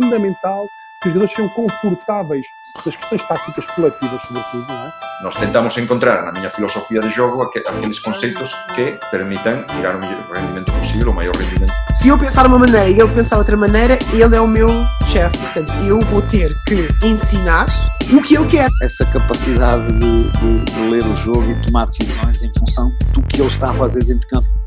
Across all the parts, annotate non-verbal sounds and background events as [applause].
fundamental que os jogadores sejam confortáveis das questões táticas coletivas, sobretudo, não é? Nós tentamos encontrar na minha filosofia de jogo aqueles conceitos que permitam tirar o melhor rendimento possível, o maior rendimento. Se eu pensar uma maneira e ele pensar outra maneira, ele é o meu chefe. Portanto, eu vou ter que ensinar o que ele quer. Essa capacidade de, de, de ler o jogo e tomar decisões em função do que ele está a fazer dentro de campo.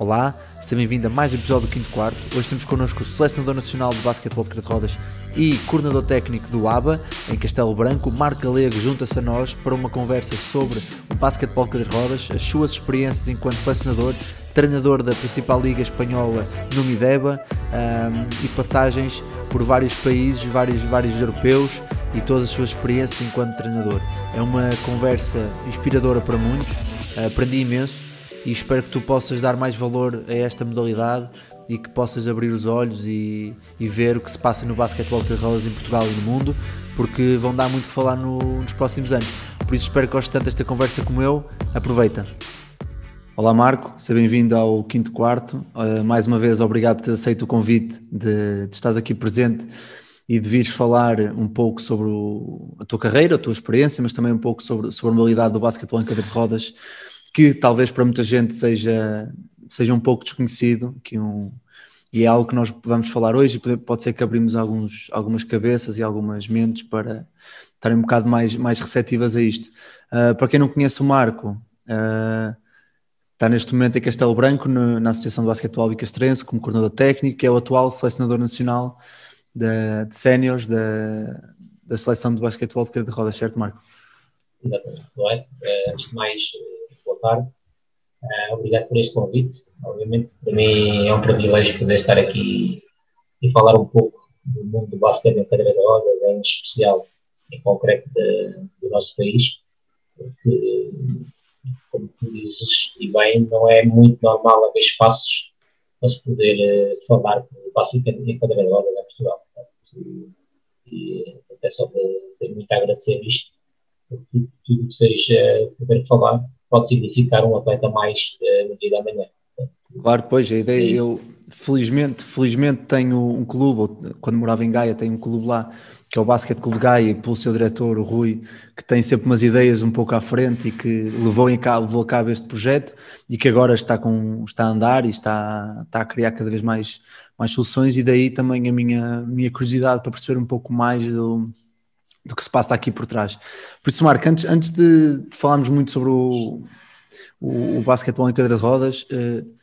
Olá, seja bem-vindo a mais um episódio do Quinto Quarto. Hoje temos connosco o selecionador nacional de basquetebol de Rodas e coordenador técnico do ABA, em Castelo Branco. Marco Galego junta-se a nós para uma conversa sobre o basquetebol de Rodas, as suas experiências enquanto selecionador, treinador da principal liga espanhola no Mideba um, e passagens por vários países, vários, vários europeus e todas as suas experiências enquanto treinador. É uma conversa inspiradora para muitos, aprendi imenso e espero que tu possas dar mais valor a esta modalidade e que possas abrir os olhos e, e ver o que se passa no basquetebol de rodas em Portugal e no mundo, porque vão dar muito que falar no, nos próximos anos. Por isso espero que gostes tanto desta conversa como eu. Aproveita! Olá Marco, seja bem-vindo ao quinto quarto. Uh, mais uma vez, obrigado por ter aceito o convite de, de aqui presente e de vires falar um pouco sobre o, a tua carreira, a tua experiência, mas também um pouco sobre, sobre a modalidade do basquetebol em cadeira de rodas que talvez para muita gente seja, seja um pouco desconhecido, que um, e é algo que nós vamos falar hoje e pode ser que abrimos alguns, algumas cabeças e algumas mentes para estarem um bocado mais, mais receptivas a isto. Uh, para quem não conhece o Marco, uh, está neste momento em Castelo Branco, no, na Associação de Basquetebol Bicastrense, como coordenador técnico, é o atual selecionador nacional de, de séniores da, da seleção de basquetebol de cadeira de rodas, certo Marco? Exatamente, não é? Eh, antes de mais, tarde. Uh, obrigado por este convite. Obviamente, para mim é um privilégio poder estar aqui e falar um pouco do mundo do basquete em cadeira de rodas, em especial, em concreto, de, do nosso país, porque, como tu dizes, e bem, não é muito normal haver espaços para se poder uh, falar do basquete em cadeira de rodas em Portugal. Portanto, e até só tenho muito a agradecer isto, porque tudo que seja poder falar pode significar um atleta mais uh, no dia da manhã. Claro, pois, a ideia, e... eu felizmente, felizmente tenho um clube, quando morava em Gaia, tenho um clube lá, que é o Basket Clube Gaia, pelo seu diretor, o Rui, que tem sempre umas ideias um pouco à frente e que levou, em cabo, levou a cabo este projeto e que agora está, com, está a andar e está, está a criar cada vez mais, mais soluções e daí também a minha, minha curiosidade para perceber um pouco mais do, do que se passa aqui por trás. Por isso, Marco, antes, antes de, de falarmos muito sobre o, o, o basquetebol em cadeira de rodas, uh,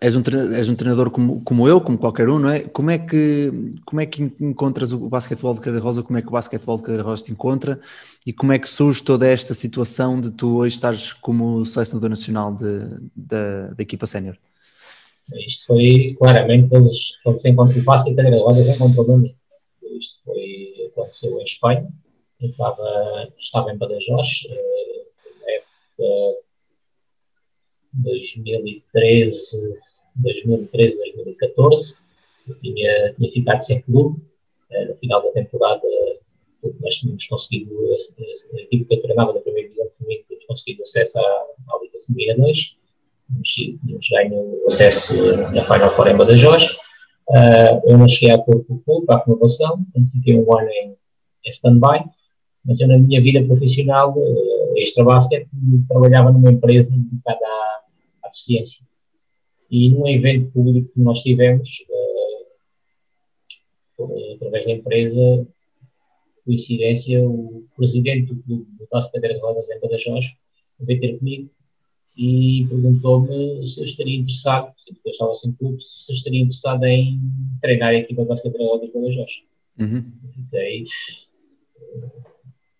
és, um, és um treinador como, como eu, como qualquer um, não é? Como é que, como é que encontras o basquetebol de cadeira rosa, como é que o basquetebol de cadeira rosa te encontra e como é que surge toda esta situação de tu hoje estares como selecionador nacional de, de, da equipa sénior? Isto foi claramente eles, eles encontram o basquete de cadeira rosa encontrou a mim. Isto foi aconteceu em Espanha. Eu estava, estava em Badajoz, uh, na época 2013, 2013, 2014. Eu tinha, tinha ficado sem clube. Uh, no final da temporada, nós tínhamos conseguido, a equipe que eu treinava da primeira divisão feminina, tínhamos conseguido acesso à, à Liga Feminina 2. Tínhamos ganho acesso na Final Four em Badajoz. Uh, eu não cheguei a acordo com o clube, para a renovação, fiquei um ano em, stand-by, mas eu na minha vida profissional, uh, extra-basket, trabalhava numa empresa dedicada à, à deficiência. E num evento público que nós tivemos, uh, através da empresa, coincidência, o presidente do clube do de Rodas em Badajoz veio ter comigo e perguntou-me se eu estaria interessado, se eu estava sem clube, se eu estaria interessado em treinar a equipa de de Badajoz. Uhum. Fiquei eh,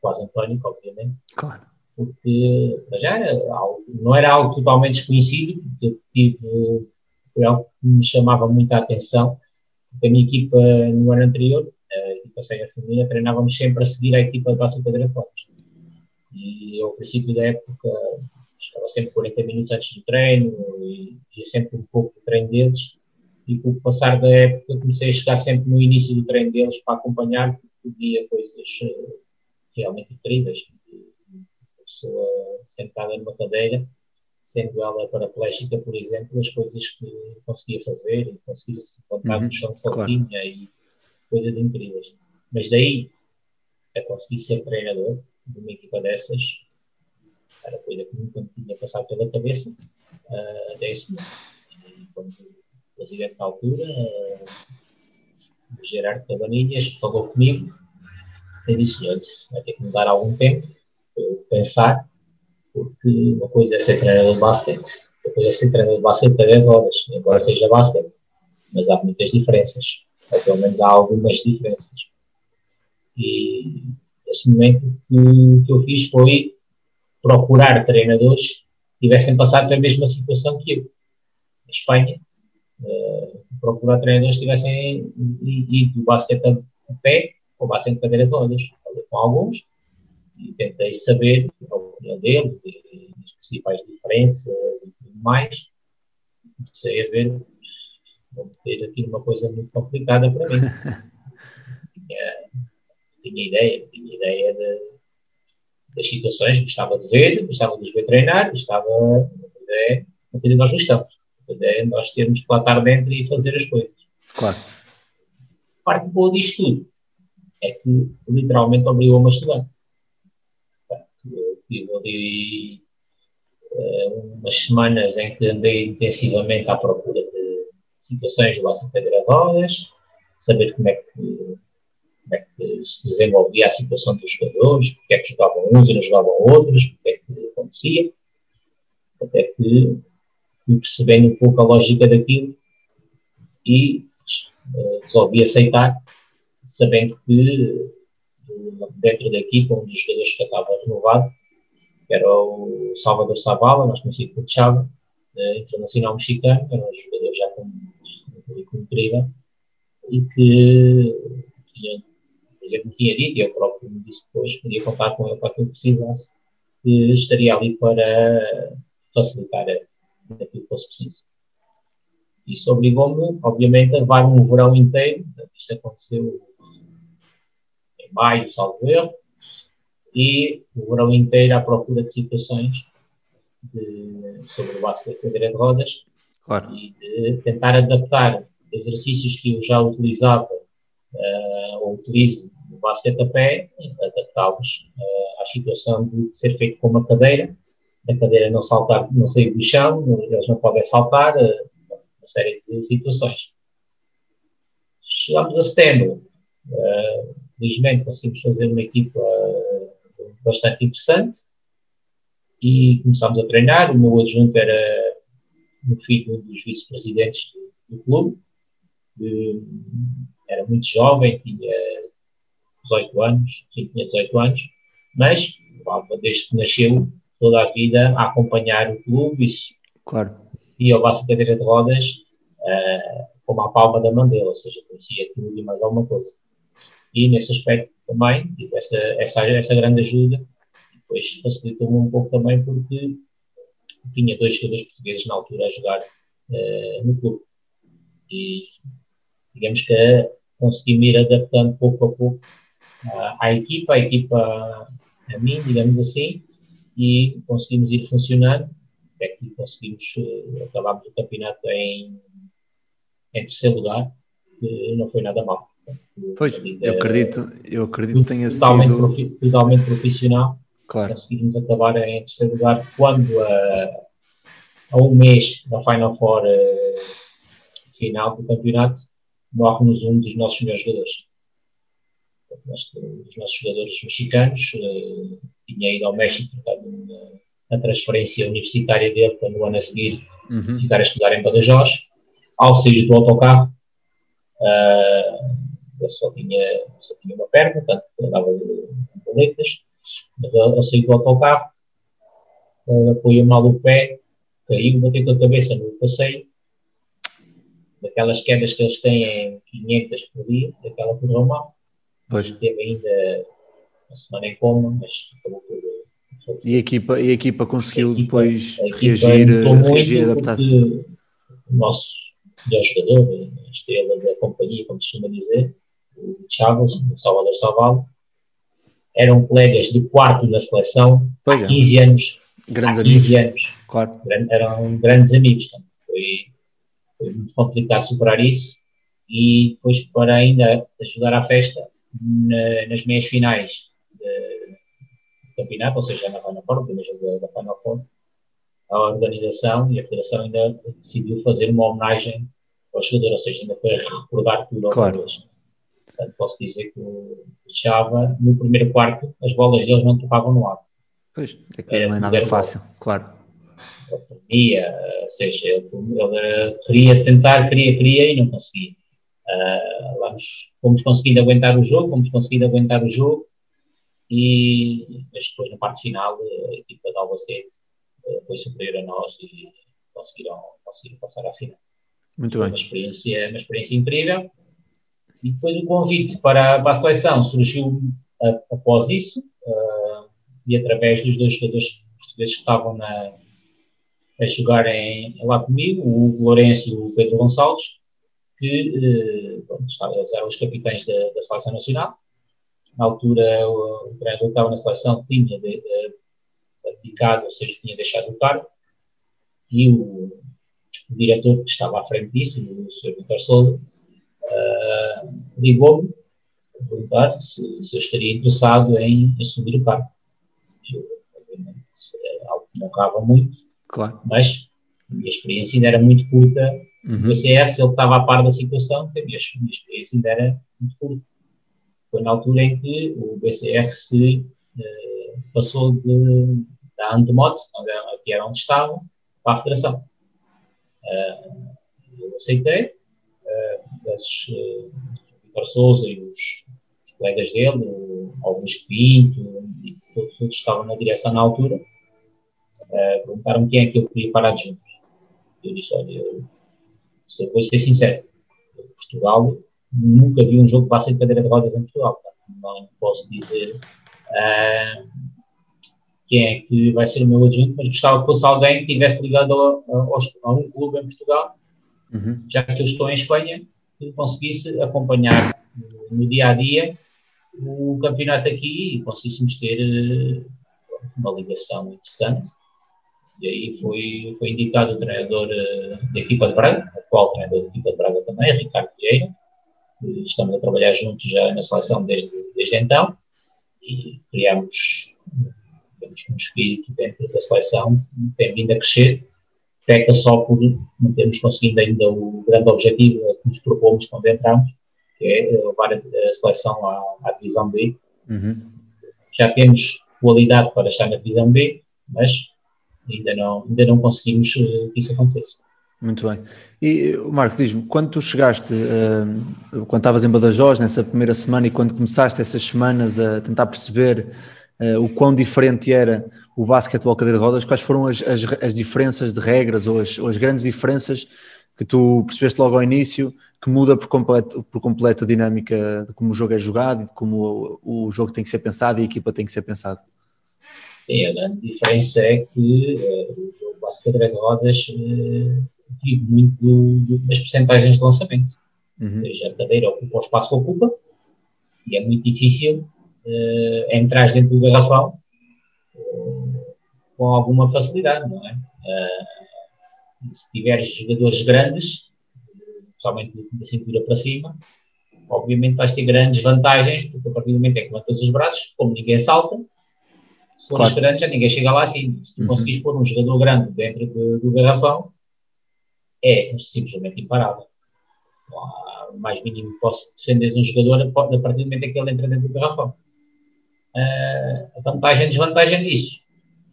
quase em pânico, obviamente. Claro. Porque já era algo, não era algo totalmente desconhecido, eu tive, foi algo que me chamava muito a atenção, porque a minha equipa no ano anterior, a equipa Sega Feminina, treinávamos sempre a seguir a equipa de basquetebol de E ao princípio da época estava sempre 40 minutos antes do treino e ia sempre um pouco do treino deles. E com o passar da época comecei a chegar sempre no início do treino deles para acompanhar, porque via coisas uh, realmente incríveis. A pessoa sentada numa cadeira, sendo ela paraplégica, por exemplo, as coisas que conseguia fazer, e conseguia se encontrar Uhum, no chão claro. sozinha e coisas incríveis. Mas daí a conseguir ser treinador de uma equipa dessas era coisa que nunca me tinha passado pela cabeça. Uh, isso mesmo. E quando o presidente na altura, uh, Gerardo Cabanilhas, falou comigo e disse: Olha, vai ter que me dar algum tempo para eu pensar, porque uma coisa é ser treinador de basquete, outra coisa é ser treinador de basquete para 10 horas, embora seja basquete. Mas há muitas diferenças, ou pelo menos há algumas diferenças. E esse momento que, que eu fiz foi procurar treinadores que tivessem passado pela mesma situação que eu. Na Espanha, uh, procurar treinadores que tivessem ido do basquete a, a pé ou basquete de cadeira de rodas. Falei com alguns e tentei saber a opinião deles e as principais diferenças e tudo mais. Comecei a ver, vou ter aqui uma coisa muito complicada para mim. [laughs] tinha, tinha ideia, tinha ideia de, das situações, gostava de ver, gostava de os ver treinar, gostava, é uma coisa nós gostamos, é nós termos que lá estar dentro e fazer as coisas. Claro. A parte boa disto tudo é que literalmente obrigou-me a estudar. Eu tive ali uh, umas semanas em que andei intensivamente à procura de situações de base de de saber como é que como é que se desenvolvia a situação dos jogadores, porque é que jogavam uns e não jogavam outros, porque é que acontecia, até que fui percebendo um pouco a lógica daquilo e uh, resolvi aceitar, sabendo que dentro da equipa, um dos jogadores que estava renovado, que era o Salvador Savala, nós conhecíamos por Chava, internacional mexicano, era um jogador já com currículo incrível, e que me tinha dito, e eu próprio me disse depois, podia contar com ele para aquilo que precisasse, que estaria ali para facilitar aquilo que fosse preciso. Isso obrigou-me, obviamente, a levar um verão inteiro, isto aconteceu em maio, salvo erro, e o verão inteiro à procura de situações de, sobre o basquete de cadeira de rodas claro. e de tentar adaptar exercícios que eu já utilizava uh, ou utilizo no basquete a pé, adaptá-los uh, à situação de ser feito com uma cadeira, a cadeira não saltar, não sair do chão, eles não podem saltar, uh, uma série de situações. Chegamos a setembro, uh, felizmente conseguimos fazer uma equipa bastante interessante e começámos a treinar. O meu adjunto era o filho dos vice-presidentes do, do clube, de, era muito jovem, tinha 18 anos, sim, tinha 18 anos, mas desde que nasceu toda a vida a acompanhar o clube e, claro. e ao base cadeira de rodas uh, como a palma da mão dele, ou seja, conhecia tudo e mais alguma coisa. E nesse aspecto também tive essa, essa, essa grande ajuda, depois facilitou-me um pouco também porque tinha dois jogadores portugueses na altura a jogar uh, no clube. E digamos que consegui-me ir adaptando pouco a pouco à, equipa, à equipa a mim, digamos assim, e conseguimos ir funcionando, até que conseguimos, uh, acabámos o campeonato em, em terceiro lugar, que não foi nada mal. Pois, eu acredito, eu acredito que tenha totalmente, sido... profi totalmente profissional, claro. conseguimos acabar em terceiro lugar quando a, a um mês da Final Four uh, final do campeonato morre-nos um dos nossos melhores jogadores. Dos nossos jogadores mexicanos uh, tinha ido ao México portanto, na transferência universitária dele para no ano a seguir uhum. ficar a estudar em Badajoz. Ao sair do autocarro, uh, ele só tinha, só tinha uma perna, portanto andava de boletas, mas ao, ao sair do autocarro, uh, apoiou mal o pé, caiu, bateu com a cabeça no passeio daquelas quedas que eles têm em 500 por dia, daquela correu mal. Pois. Teve ainda uma semana em coma, mas acabou por. E a equipa, e a equipa conseguiu a equipa, depois a reagir, reagir e adaptar-se. O nosso melhor jogador, a estrela da companhia, como se chama dizer, o Chaves, o Salvador Savalo, eram colegas de quarto na seleção Pois há é. 15 anos. Grandes há 15 amigos. anos. Claro. Eram grandes amigos. Portanto, foi, foi muito complicado superar isso. E depois, para ainda ajudar à festa, na, nas meias finais do campeonato, ou seja, na Final Four, primeiro jogo da Final Four, a organização e a federação ainda decidiu fazer uma homenagem ao jogador, ou seja, ainda foi recordar tudo Claro. Portanto, posso dizer que o Chava, no primeiro quarto, as bolas deles não tocavam no ar. Pois, é que É, não é nada fácil, claro. Ele perdia, ou seja, ele, ele queria tentar, queria, queria e não conseguia. Ah, vamos, fomos conseguindo aguentar o jogo, fomos conseguindo aguentar o jogo e mas depois na parte final a equipa de Albacete eh, foi superior a nós e conseguiram, conseguiram passar à final. Muito bem. uma experiência, uma experiência incrível. E depois o convite para, para a seleção surgiu a- após isso, ah, e através dos dois jogadores portugueses que estavam na, a jogar em, lá comigo, o Lourenço e o Pedro Gonçalves, que eh, eles eram os capitães da, da seleção nacional. Na altura, o, o treinador que estava na seleção tinha de, de, abdicado, ou seja, tinha deixado o cargo, e o, o diretor que estava à frente disso, o Sr. Vitor Souza, ah, ligou-me a perguntar se, se eu estaria interessado em assumir o cargo. Eu, obviamente, algo que não cabe muito, Claro. mas a minha experiência ainda era muito curta. O Uhum. BCS, ele estava a par da situação, porque a minha, a minha experiência ainda era muito curta. Foi na altura em que o BCR se eh, passou de, da Antemote, que era onde estava, para a Federação. Ah, eu aceitei, uh, uh, o Vitor Souza e os, os colegas dele, o Augusto Pinto, e todos, estavam na direção na altura, uh, perguntaram-me quem é que eu queria parar de juntos. Eu disse, olha, eu vou ser sincero, Portugal, nunca vi um jogo de basquete de cadeira de rodas em Portugal. Não posso dizer ah, quem é que vai ser o meu adjunto, mas gostava que fosse alguém que estivesse ligado a, um clube em Portugal Uhum. já que eu estou em Espanha, que conseguisse acompanhar no, no dia a dia o campeonato aqui e conseguíssemos ter eh, uma ligação interessante. E aí foi, foi indicado o treinador eh, da equipa de Braga, o atual treinador da equipa de Braga também, Ricardo Vieira. Estamos a trabalhar juntos já na seleção desde, desde então e criamos temos um espírito dentro da seleção que tem vindo a crescer peca só por não termos conseguido ainda o grande objetivo que nos propomos quando entramos, que é levar a, seleção à, à divisão B. Uhum. Já temos qualidade para estar na divisão B, mas ainda não, ainda não conseguimos uh, que isso acontecesse. Muito bem. E, Marco, diz-me, quando tu chegaste, uh, quando estavas em Badajoz, nessa primeira semana, e quando começaste essas semanas a tentar perceber uh, o quão diferente era o basquetebol cadeira de rodas, quais foram as, as, as diferenças de regras ou as, ou as, grandes diferenças que tu percebeste logo ao início que muda por completo, por completo a dinâmica de como o jogo é jogado e de como o, o jogo tem que ser pensado e a equipa tem que ser pensada? Sim, a grande diferença é que uh, o cadeira de rodas uh, vive muito do, do, das percentagens de lançamento. Uhum. Ou seja, a cadeira ocupa o espaço que ocupa e é muito difícil uh, entrar dentro do garrafão com alguma facilidade, não é? Uh, se tiveres jogadores grandes, somente da cintura para cima, obviamente vais ter grandes vantagens, porque a partir do momento em que levantas os braços, como ninguém salta, se fores claro. grande já ninguém chega lá assim. Se tu uhum. conseguires pôr um jogador grande dentro do, do garrafão, é simplesmente imparável. Não há o mais mínimo que posso defender um jogador a partir do momento em que ele entra dentro do garrafão. Uh, a vantagem e desvantagem disso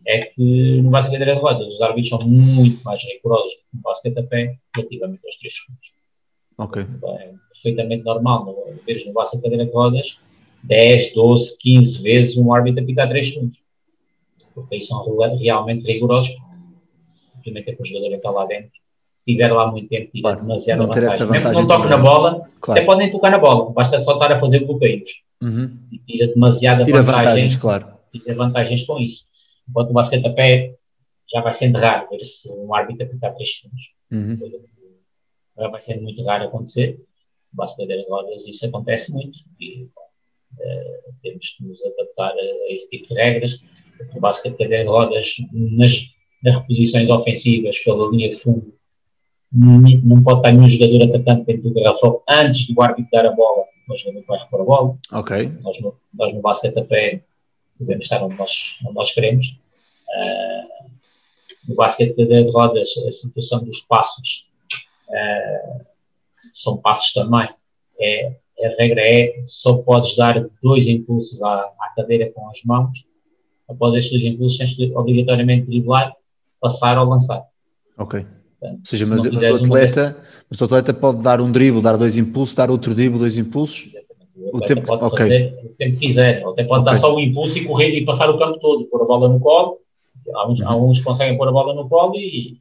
é que no basquete de rodas os árbitros são muito mais rigorosos no basquete a pé relativamente aos três segundos. Ok. É perfeitamente normal no, veres no basquete de rodas 10, 12, 15 vezes um árbitro a pitar 3 segundos. Porque aí são realmente rigorosos. Obviamente é que o jogador está lá dentro. Se estiver lá muito tempo, tira claro, demasiada não vantagem. Essa vantagem Mesmo que não toque na bola, claro. até podem tocar na bola. Basta só estar a fazer bloqueios. Uhum. E tira demasiada tira vantagem, vantagens, claro. Tira vantagens com isso. Enquanto o basquete a pé já vai sendo raro ver se um árbitro apitar 3 segundos. Uhum. Já vai sendo muito raro acontecer. O basquete de rodas isso acontece muito. E uh, temos que nos adaptar a, esse tipo de regras. O basquete de rodas nas, nas reposições ofensivas pela linha de fundo, não pode estar nenhum jogador atacante dentro do garrafão antes do árbitro dar a bola, o jogador vai repor a bola. Ok. Nós no, nós no basquete a pé podemos estar onde nós, onde nós queremos. Ah, no basquete de rodas, a situação dos passos ah, são passos também. É, a regra é só podes dar dois impulsos à, à cadeira com as mãos. Após estes dois impulsos, tens de obrigatoriamente driblar, passar ou lançar. Ok. Ou Portanto, seja, se mas, mas o atleta, mas o atleta pode dar um drible, dar dois impulsos, dar outro drible, dois impulsos. O O tempo- pode ok. fazer o tempo que quiser. Ou até pode Ok. dar só o impulso e correr e passar o campo todo, pôr a bola no colo. Há uns, há uns que conseguem pôr a bola no colo e,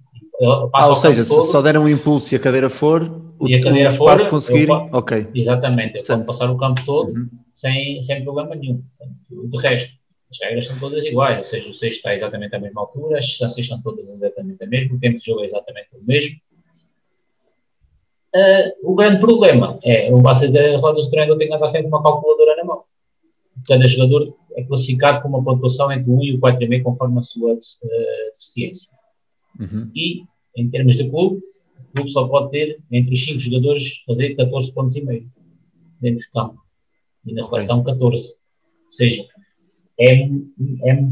Ah, ou seja, se todo. só der um impulso e a cadeira for, o, E a cadeira o for, espaço conseguirem, eu ok. Exatamente, Interessante. pode passar o campo todo Uhum. sem, sem problema nenhum. De resto, as regras são todas iguais, ou seja, o sexto está exatamente à mesma altura, as distâncias são todas exatamente a mesma, o tempo de jogo é exatamente o mesmo. Ah, o grande problema é o base de rodas do treinador tem que andar sempre uma calculadora na mão. Cada jogador é classificado com uma pontuação entre o 1 e o 4,5 conforme a sua eh, deficiência. Uhum. E, em termos de clube, o clube só pode ter, entre os 5 jogadores, fazer 14 pontos e meio dentro de campo. E na Ok. seleção 14. Ou seja, é, é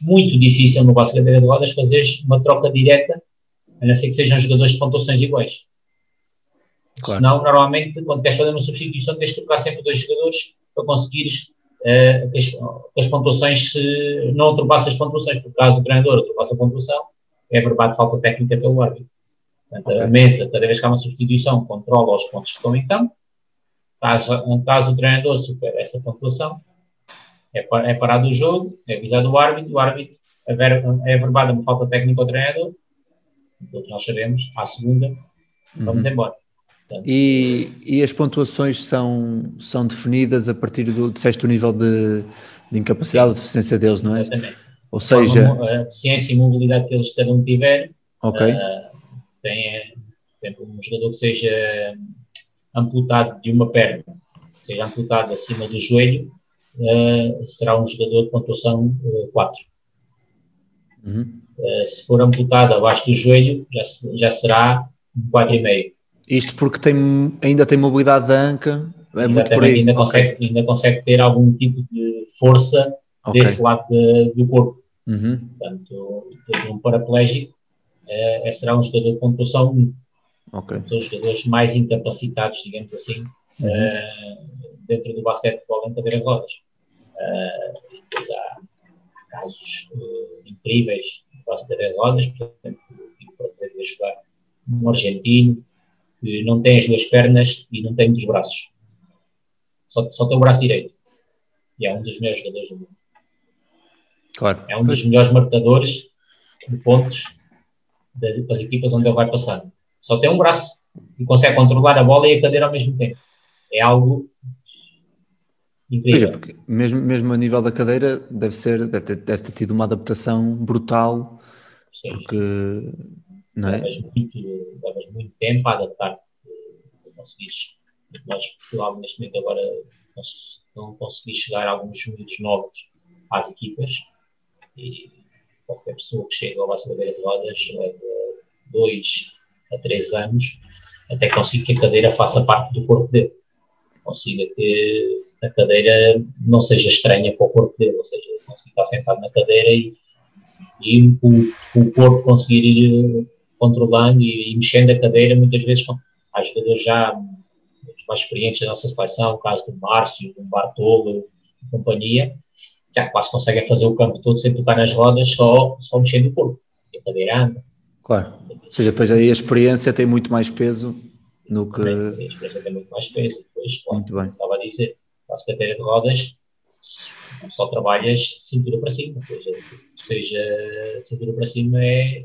muito difícil no basquete de rodas fazer uma troca direta, a não ser que sejam jogadores de pontuações iguais. Claro. Senão, normalmente, quando queres fazer uma substituição, tens de trocar sempre dois jogadores para conseguires eh, que, as, que as pontuações se, não ultrapassem as pontuações. Por caso o treinador ultrapassa a pontuação, é verbado falta técnica pelo árbitro. Portanto, a Ok. mesa, cada vez que há uma substituição, controla os pontos que estão em campo. Caso, caso o treinador supere essa pontuação, é, é parado o jogo, é avisado o árbitro, o árbitro é, é verbada uma falta técnica ao treinador, todos nós sabemos, à segunda, vamos Uhum. embora. Portanto, E, e as pontuações são, são definidas a partir do, disseste, o nível de, de incapacidade, de deficiência deles, não é? exatamente. Ou seja, a deficiência e mobilidade que eles cada um tiver, ok, ah, tem, um jogador que seja amputado de uma perna, seja amputado acima do joelho, será um jogador de pontuação ah, 4. Uhum. Ah, se for amputado abaixo do joelho, já, já será um 4,5. Isto porque tem, ainda tem mobilidade da anca, é muito por Exatamente, aí. ainda, Ok, consegue, ainda consegue ter algum tipo de força ok. desse lado de- do corpo. Uhum. Portanto, um paraplégico eh, será um jogador de pontuação 1. Ok. São os jogadores mais incapacitados, digamos assim, Uhum. eh, dentro do basquetebol em cadeira de rodas. Depois há, casos eh, incríveis de cadeira de rodas, por exemplo, tive o prazer de um argentino que não tem as duas pernas e não tem dos braços. Só, só tem o braço direito. E é um dos melhores jogadores do mundo. Claro. É um dos melhores marcadores de pontos das, equipas onde ele vai passar. Só tem um braço e consegue controlar a bola e a cadeira ao mesmo tempo. É algo incrível. porque mesmo, mesmo a nível da cadeira deve, ser, deve, ter, deve ter tido uma adaptação brutal, Sim, porque não é? levas, muito, levas muito tempo a adaptar-te a conseguires. Nós, Portugal, neste momento, agora não consegui chegar a alguns miúdos novos às equipas e qualquer pessoa que chega ao Vasco Cadeira de Rodas leva dois a três anos até conseguir que a cadeira faça parte do corpo dele. Consiga que a cadeira não seja estranha para o corpo dele, ou seja, conseguir estar sentado na cadeira e, e o, o corpo conseguir ir eh, controlando e, e mexendo a cadeira, muitas vezes com, há jogadores já mais experientes da nossa seleção, o caso do Márcio, do Bartolo e companhia, já quase conseguem fazer o campo todo sem tocar nas rodas, só, só mexendo o corpo. E a cadeira anda. Claro. Ou seja, depois aí a experiência tem muito mais peso no que. a experiência tem muito mais peso. Depois, claro, Muito bem. estava a dizer, faço cadeira de rodas, só trabalhas cintura para cima, ou seja, seja cintura para cima é,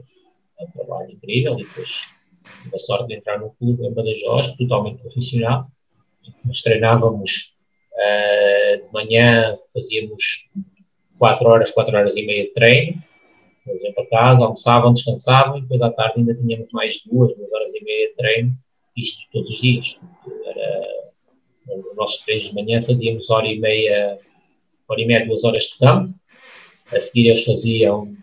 é um trabalho incrível e depois tive a sorte de entrar num clube em Badajoz, totalmente profissional, nós treinávamos eh, de manhã, fazíamos 4 horas, 4 horas e meia de treino, iam para casa, almoçavam, descansavam e depois à tarde ainda tínhamos mais duas, duas horas e meia de treino, isto todos os dias. Era, nos nossos treinos de manhã fazíamos hora e meia, hora e meia, duas horas de campo, a seguir eles faziam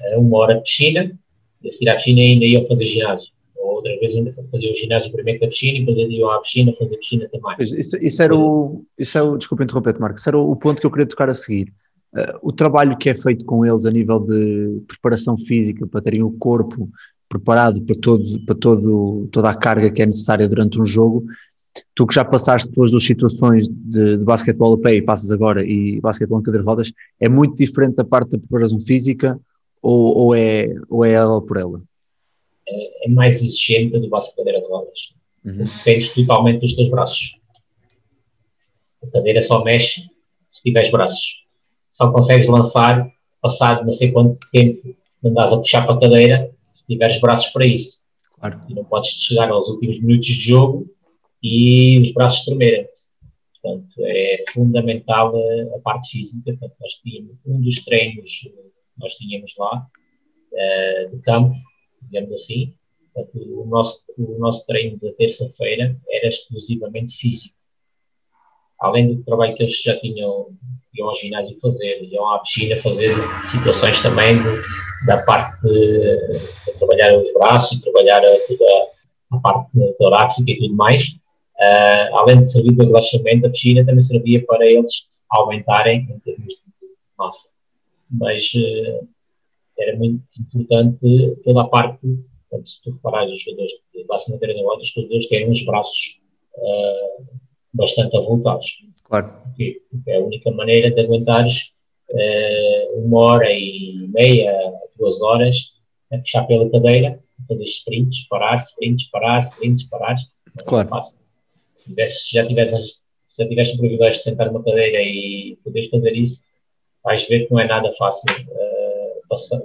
Era uma hora de piscina, e a seguir à piscina ainda iam fazer ginásio. Ou outra vez ainda faziam o ginásio primeiro com a piscina e depois iam à piscina fazer piscina também. Isso, isso era o, isso é o, desculpa interromper-te, Marco, isso era o ponto que eu queria tocar a seguir. Uh, o trabalho que é feito com eles a nível de preparação física para terem o corpo preparado para, todo, para todo, toda a carga que é necessária durante um jogo. Tu que já passaste depois das situações de, de basquetebol a pé e passas agora e basquetebol em cadeira de rodas, é muito diferente da parte da preparação física ou, ou, é, ou é ela por ela? É, é mais exigente do basquete cadeira de rodas. Uhum. Dependes totalmente dos teus braços. A cadeira só mexe se tiveres braços. Só consegues lançar passado não sei quanto tempo andas a puxar para a cadeira se tiveres braços para isso. Claro. E não podes chegar aos últimos minutos de jogo e os braços tremerem. Portanto, é fundamental a, a, parte física. Portanto, nós tínhamos um dos treinos nós tínhamos lá uh, de campo, digamos assim. Portanto, o nosso, o nosso treino da terça-feira era exclusivamente físico. Além do trabalho que eles já tinham, iam ao ginásio fazer, iam à piscina fazer situações também de, da parte de, de, trabalhar os braços e trabalhar toda a parte torácica e tudo mais. Uh, além de servir de relaxamento, a piscina também servia para eles aumentarem em termos de massa. Mas uh, era muito importante toda a parte, portanto, se tu reparares os jogadores de base na de rodas, todos eles têm uns braços uh, bastante avultados. Claro. Porque, porque é a única maneira de aguentares uma hora e meia, duas horas, a puxar pela cadeira, fazer sprints, parar, sprints, parar, sprints, parar. Claro. É se, tivesse, já tivesse, se já tivesse o privilégio de sentar numa cadeira e poderes fazer isso, vais ver que não é nada fácil. Uh, passar,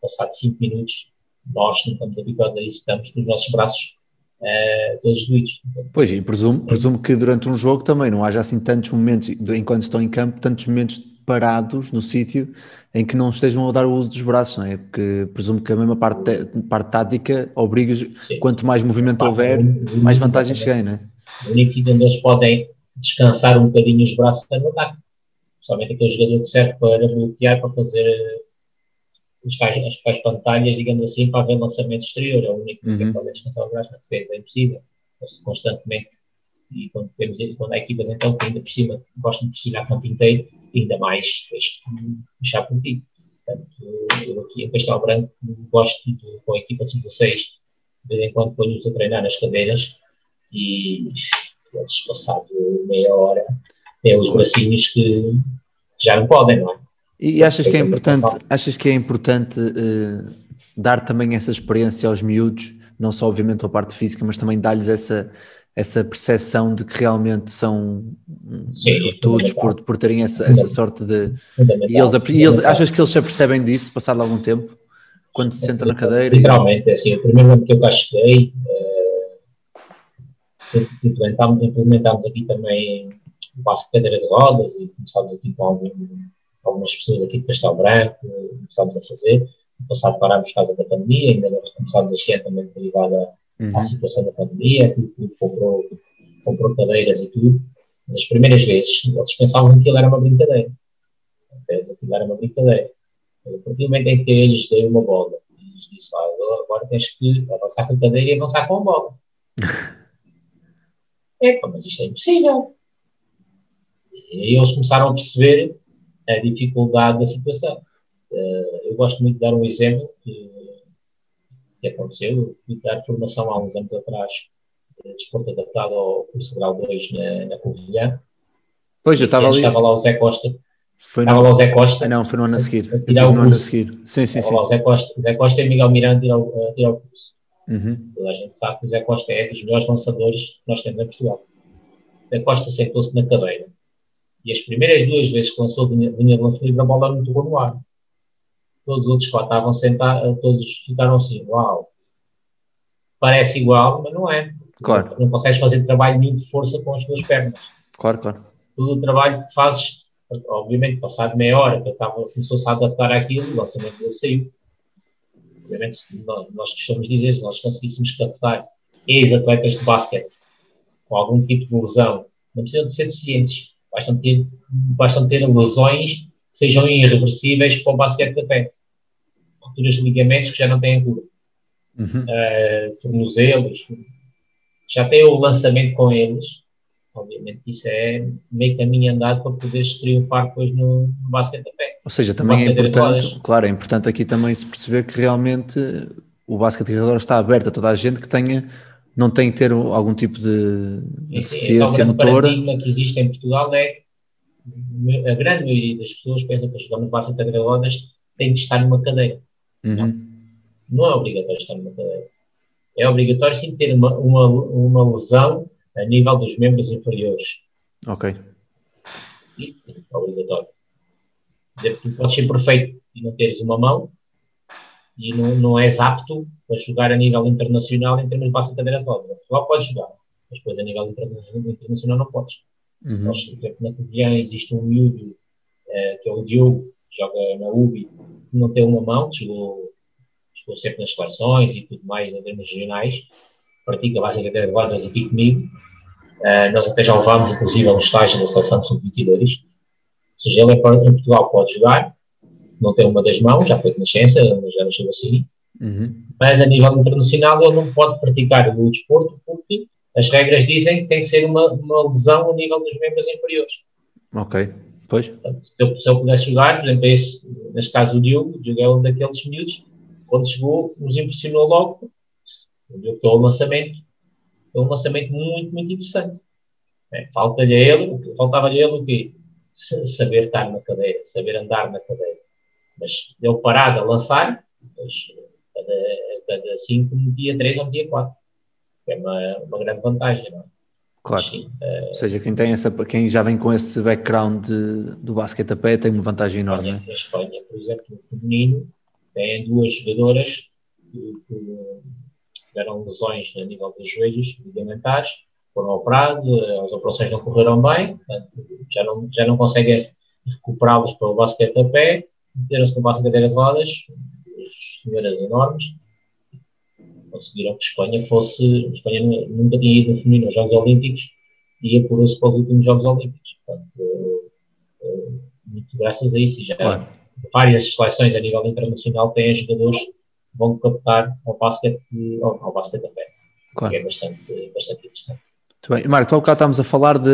passado 5 minutos, nós não estamos habituados a isso, estamos com os nossos braços uh, todos doídos. Pois, e presumo, presumo que durante um jogo também não haja assim tantos momentos, enquanto estão em campo, tantos momentos parados no sítio em que não estejam a dar o uso dos braços, não é? Porque presumo que a mesma parte, parte tática obriga, quanto mais movimento houver, mais vantagens ganham, não é? O único sítio onde eles podem descansar um bocadinho os braços é no ataque. Principalmente aquele jogador que serve para bloquear, para fazer tais, as tais pantalhas, digamos assim, para haver lançamento exterior. É o único uhum. que pode descansar o braço na defesa. É impossível. Constantemente. E quando, temos, quando há equipas então que ainda por cima gostam de pressionar campo inteiro, ainda mais puxar por ti. Portanto, eu aqui em Castelo Branco gosto de, com a equipa de 16, de vez em quando ponho-os a treinar nas cadeiras e eles passado meia hora têm os bracinhos que já não podem, não é? E achas que é importante, achas que é importante uh, dar também essa experiência aos miúdos, não só obviamente a parte física, mas também dar-lhes essa, essa percepção de que realmente são sortudos por, por terem essa, essa sorte de. E eles, e eles, achas que eles se apercebem disso passado algum tempo? Quando se sentam na cadeira? Literalmente, é assim, o primeiro ano que eu cá cheguei, implementámos, implementámos aqui também o passo de cadeira de rodas e começámos aqui com algum algumas pessoas aqui de Castelo Branco, começámos a fazer. No passado parámos por causa da pandemia, ainda nós começámos a ser também derivada uhum. à situação da pandemia, tudo, tudo comprou, comprou cadeiras e tudo. Nas primeiras vezes, eles pensavam que aquilo era uma brincadeira. Às aquilo era uma brincadeira. A partir do momento em que eles dei uma bola, eles disse, ah, agora tens que avançar com a cadeira e avançar com a bola. [laughs] é, mas isto é impossível. E eles começaram a perceber a dificuldade da situação. Uh, eu gosto muito de dar um exemplo que, aconteceu. Eu fui dar formação há uns anos atrás de desporto adaptado ao curso grau 2 na, na Covilhã. Pois, eu estava ali. Estava lá o Zé Costa. Foi estava no... lá o Zé Costa. Ah, não, foi no ano a seguir. A tirar o no ano a seguir. Sim, sim, estava sim. lá o Zé Costa, Zé Costa e Miguel Miranda a tirar o. Uhum. Toda a gente sabe que o Zé Costa é dos melhores lançadores que nós temos em Portugal. Zé Costa sentou-se na cadeira e as primeiras duas vezes que lançou linha de livre, a bola não tocou no ar. Todos os outros que lá estavam sentados, todos ficaram assim, uau. Parece igual, mas não é. Claro. Não consegues fazer trabalho nenhum de força com as tuas pernas. Claro, claro. Todo o trabalho que fazes, obviamente, passado meia hora, que estava, começou-se a adaptar àquilo, o lançamento dele saiu. Obviamente, nós, costumamos dizer, se nós conseguíssemos captar ex-atletas de basquete com algum tipo de lesão, não precisam de ser deficientes, bastam ter, bastam ter lesões que sejam irreversíveis para o basquete da pé. rupturas de ligamentos que já não têm cura. Uhum. Uh, tornozelos, já tem o lançamento com eles. Obviamente isso é meio caminho andado para poderes triunfar depois no, no basquete a pé. Ou seja, também é de importante, claro, é importante aqui também se perceber que realmente o basquete de rodas está aberto a toda a gente que tenha, não tem que ter algum tipo de deficiência é o motora. paradigma que existe em Portugal é a grande maioria das pessoas pensa que jogar no basquete de rodas tem que estar numa cadeira. Uhum. Não é obrigatório estar numa cadeira. É obrigatório sim ter uma, uma, uma lesão a nível dos membros inferiores. Ok. Isso é obrigatório. Tu podes ser perfeito e não teres uma mão e não, não és apto para jogar a nível internacional em termos de basquete de cadeira de rodas. Portugal pode jogar, mas depois a nível interna- internacional não podes. Uhum. Nós, por exemplo, na Covilhã existe um miúdo, eh, que é o Diogo, que joga na UBI, que não tem uma mão, chegou, chegou sempre nas seleções e tudo mais, em termos regionais, pratica basicamente rodas aqui comigo. Eh, nós até já levámos, inclusive, a um estágio da seleção de sub-22. Ou seja, ele é para, em Portugal pode jogar, não tem uma das mãos, já foi de nascença, já nasceu assim, Uhum. mas a nível internacional ele não pode praticar o desporto porque as regras dizem que tem que ser uma, uma lesão a nível dos membros inferiores. Ok. Pois. Portanto, se, eu, se eu pudesse jogar, por exemplo, esse, neste caso o Diogo, o Diogo é um daqueles miúdos, quando chegou, nos impressionou logo. O tem um lançamento, é um lançamento muito, muito interessante. É, Falta-lhe ele, faltava-lhe ele o quê? Saber estar na cadeira, saber andar na cadeira. Mas ele parado a lançar, mas cada, cada cinco metia três ou metia quatro. É uma, uma grande vantagem, não é? Claro. Sim, Ou seja, quem, tem essa, quem já vem com esse background de- do basquete a pé tem uma vantagem enorme. Né? na Espanha, por exemplo, no feminino, tem duas jogadoras que, que tiveram lesões a nível dos joelhos ligamentares, foram operadas, as operações não correram bem, já não, já não conseguem recuperá-los para o basquete a pé, meteram-se no basquete de rodas, as senhoras enormes, conseguiram que Espanha fosse, Espanha nunca tinha ido no feminino aos Jogos Olímpicos e apurou-se para os últimos Jogos Olímpicos. Portanto, eh, muito graças a isso. E já Claro. várias seleções a nível internacional têm jogadores vão captar ao basquete, ao, ao basquete a pé. Claro. Que é bastante, bastante interessante. Muito bem. Marco, há bocado estávamos a falar de.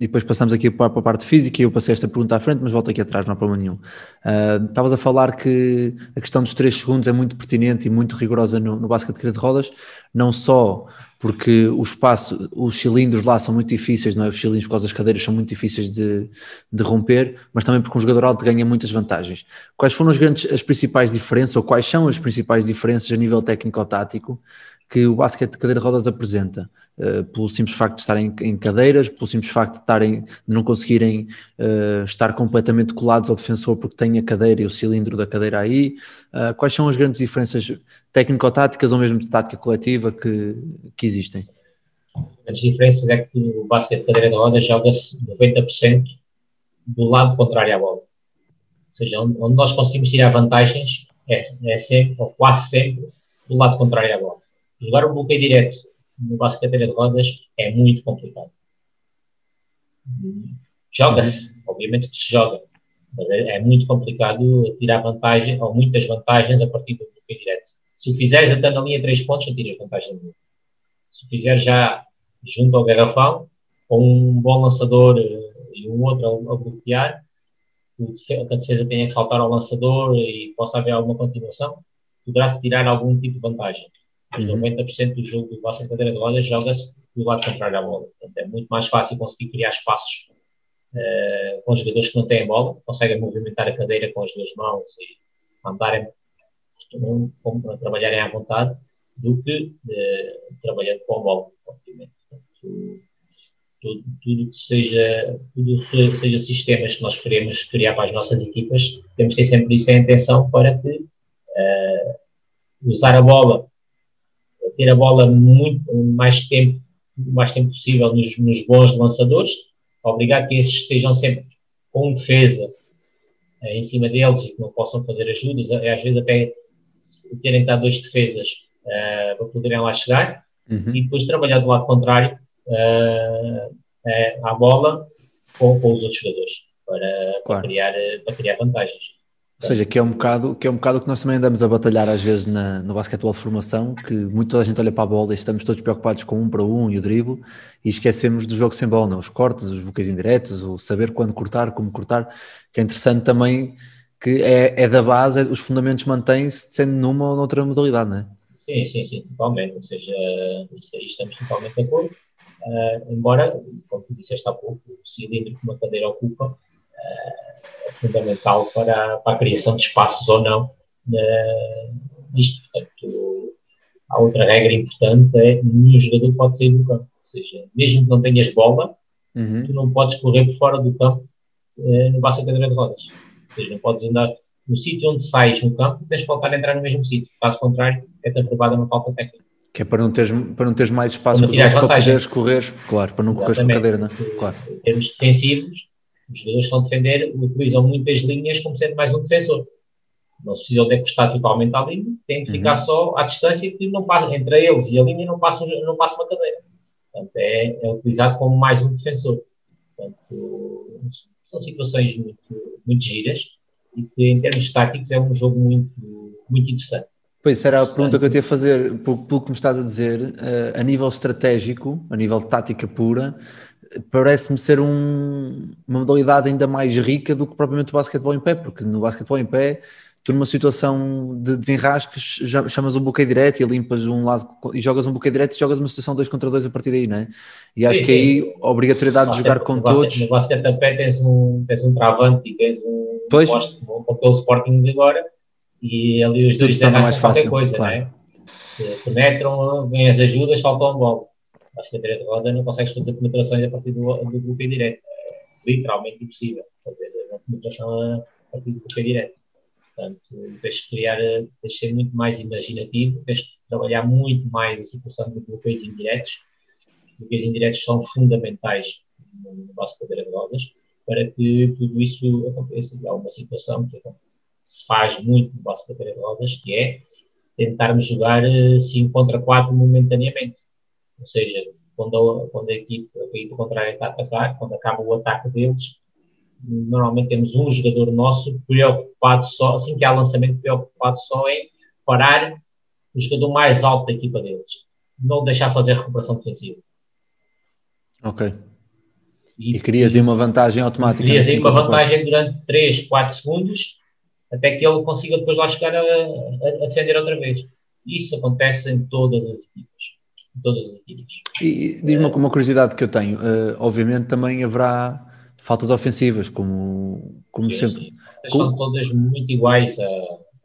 E depois passamos aqui para a parte física e eu passei esta pergunta à frente, mas volto aqui atrás, não há problema nenhum. Ah, Estavas a falar que a questão dos 3 segundos é muito pertinente e muito rigorosa no, no de cadeira de rodas, não só porque o espaço, os cilindros lá são muito difíceis, não é? Os cilindros por causa das cadeiras são muito difíceis de, de romper, mas também porque um jogador alto ganha muitas vantagens. Quais foram as, grandes, as principais diferenças, ou quais são as principais diferenças a nível técnico-tático que o basquete de cadeira de rodas apresenta? Uh, pelo simples facto de estarem em cadeiras, pelo simples facto de, estarem, de não conseguirem uh, estar completamente colados ao defensor porque tem a cadeira e o cilindro da cadeira aí. Uh, quais são as grandes diferenças técnico-táticas ou mesmo de tática coletiva que, que existem? As diferenças é que o basquete de cadeira de rodas joga-se 90% do lado contrário à bola. Ou seja, onde nós conseguimos tirar vantagens é, é sempre, ou quase sempre, do lado contrário à bola. Jogar um bloqueio direto no basquete de cadeira de rodas é muito complicado. Joga-se, obviamente que se joga, mas é, é, muito complicado tirar vantagem, ou muitas vantagens a partir do bloqueio direto. Se o fizeres até na linha de 3 pontos, não tiras vantagem nenhuma. Se o fizeres já junto ao garrafão, com um bom lançador e um outro a, a bloquear, a defesa tenha que saltar ao lançador e possa haver alguma continuação, poderá-se tirar algum tipo de vantagem. Uhum. 90% do jogo do de cadeira de rodas joga-se do lado contrário à bola. Portanto, é muito mais fácil conseguir criar espaços uh, com jogadores que não têm bola, conseguem movimentar a cadeira com as duas mãos e andarem, trabalharem à vontade, do que uh, trabalhando com a bola, obviamente. Portanto, tudo, tudo, que seja, tudo que seja sistemas que nós queremos criar para as nossas equipas, temos que ter sempre isso em atenção para que uh, usar a bola ter a bola muito mais tempo, o mais tempo possível nos, nos, bons lançadores, obrigar que esses estejam sempre com defesa eh, em cima deles e que não possam fazer ajudas, às vezes até terem dar dois defesas uh, para poderem lá chegar, uhum. e depois trabalhar do lado contrário uh, uh, à bola com, com, os outros jogadores para, claro. para, criar, para criar vantagens. Ou seja, que é um bocado que é um bocado o que nós também andamos a batalhar às vezes na, no basquetebol de formação, que muito gente olha para a bola e estamos todos preocupados com um para um e o drible e esquecemos do jogo sem bola, não? os cortes, os bloqueios indiretos, o saber quando cortar, como cortar, que é interessante também que é, é da base, é, os fundamentos mantêm-se sendo numa ou noutra modalidade, não é? Sim, sim, sim, totalmente. Ou seja, isso aí estamos totalmente de acordo. Uh, embora, como tu disseste há pouco, o cilindro que uma cadeira ocupa uh, fundamental para, para, a criação de espaços ou não nisto. Portanto, há outra regra importante é nenhum jogador pode sair do campo. Ou seja, mesmo que não tenhas bola, uhum. tu não podes correr por fora do campo uh, no basta cadeira de rodas. Ou seja, não podes andar no sítio onde sais no campo, tens de voltar a entrar no mesmo sítio. Caso contrário, é-te aprovada uma falta técnica. Que é para não teres, para não teres mais espaço para, para poderes correr, claro, para não correres com a cadeira, não é? Claro. Em termos defensivos, os jogadores que estão a defender utilizam muitas linhas como sendo mais um defensor. Não se precisam de encostar totalmente à linha, têm que ficar uhum. só à distância que não passa, entre eles e a linha não passa, não passa uma cadeira. Portanto, é, é utilizado como mais um defensor. Portanto, são situações muito, muito giras e que, em termos táticos, é um jogo muito, muito interessante. Pois, era a pergunta que eu tinha a fazer, pelo, pelo que me estás a dizer, eh, a nível estratégico, a nível de tática pura, parece-me ser um, uma modalidade ainda mais rica do que propriamente o basquetebol em pé, porque no basquetebol em pé, tu numa situação de desenrasques, chamas um bloqueio direto e limpas um lado e jogas um bloqueio direto e jogas uma situação 2 contra 2 a partir daí, não é? E acho sim, que aí a obrigatoriedade de jogar com todos. No basquete a pé tens um, tens um travante e tens um pois. poste, como o Sporting de agora e ali os dois mais fácil, coisa, claro. né? Se penetram, vêm as ajudas, faltam a bola. A direita roda não consegues fazer penetrações a partir do, do bloqueio direto. É literalmente impossível fazer uma penetração a partir do bloqueio direto. Portanto, tens de criar, tens de ser muito mais imaginativo, tens de trabalhar muito mais a situação de bloqueios indiretos. Os bloqueios indiretos são fundamentais no, no de cadeira de rodas para que tudo isso aconteça. Há uma situação que acontece se faz muito no basquete de rodas, que é tentarmos jogar 5 eh, contra 4 momentaneamente. Ou seja, quando a, quando a, equipe, a equipe contrária está a atacar, quando acaba o ataque deles, normalmente temos um jogador nosso preocupado só, assim que há lançamento, preocupado só em parar o jogador mais alto da equipa deles. Não deixar fazer recuperação defensiva. Ok. E, e crias aí uma vantagem automática. Crias aí uma vantagem durante 3, 4 segundos até que ele consiga depois lá chegar a, a, a defender outra vez. Isso acontece em todas as equipas. Em todas as equipas. E diz-me uma, uma curiosidade que eu tenho. Uh, obviamente também haverá faltas ofensivas, como, como sempre. Sim. São todas muito iguais a,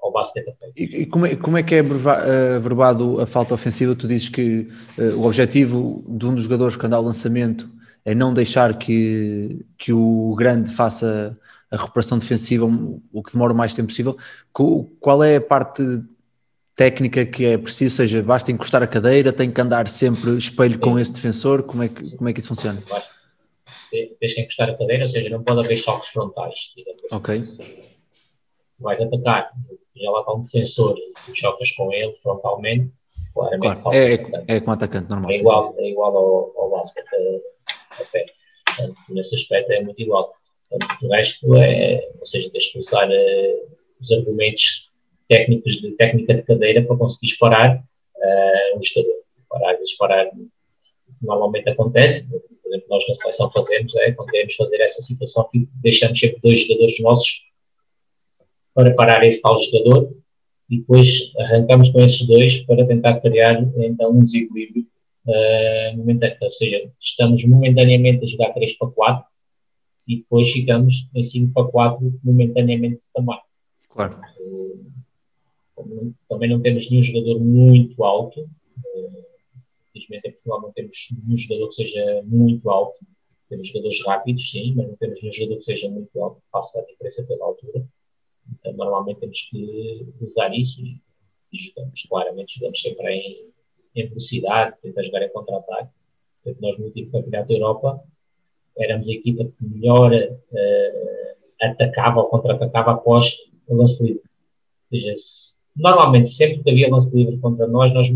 ao basquete. E, e como, é, como é que é eh, verbado a falta ofensiva? Tu dizes que uh, o objetivo de um dos jogadores que anda ao lançamento é não deixar que, que o grande faça a recuperação defensiva o que demora o mais tempo possível. Qual é a parte técnica que é preciso? Ou seja, basta encostar a cadeira, tem que andar sempre espelho com esse defensor? Como é que, como é que isso funciona? Tens que encostar a cadeira, ou seja, não pode haver choques frontais. Assim. Ok. Vais atacar, já lá está um defensor e chocas com ele frontalmente, claramente. Claro, é, é, é como atacante normal. É igual, é igual ao, ao basquete a, a pé. Portanto, nesse aspecto é muito igual. O resto é, ou seja, tens que usar uh, os argumentos técnicos de técnica de cadeira para conseguir disparar uh, um jogador. Parar, disparar normalmente acontece, por exemplo, nós na seleção fazemos, é quando queremos fazer essa situação que deixamos sempre dois jogadores nossos para parar esse tal jogador e depois arrancamos com esses dois para tentar criar então um desequilíbrio uh, momentâneo. Ou seja, estamos momentaneamente a jogar 3 para 4 e depois ficamos em 5 para 4 momentaneamente também. Claro. Também não temos nenhum jogador muito alto. Infelizmente em Portugal não temos nenhum jogador que seja muito alto. Temos jogadores rápidos, sim, mas não temos nenhum jogador que seja muito alto, que faça a diferença pela altura. Então, normalmente temos que usar isso e, e jogamos, claramente, jogamos sempre em, em velocidade, tentamos jogar em contra-ataque. Nós no último campeonato da Europa éramos a equipa que melhor uh, atacava ou contra-atacava após o lance livre. Ou seja, se, normalmente, sempre que havia lance livre contra nós, nós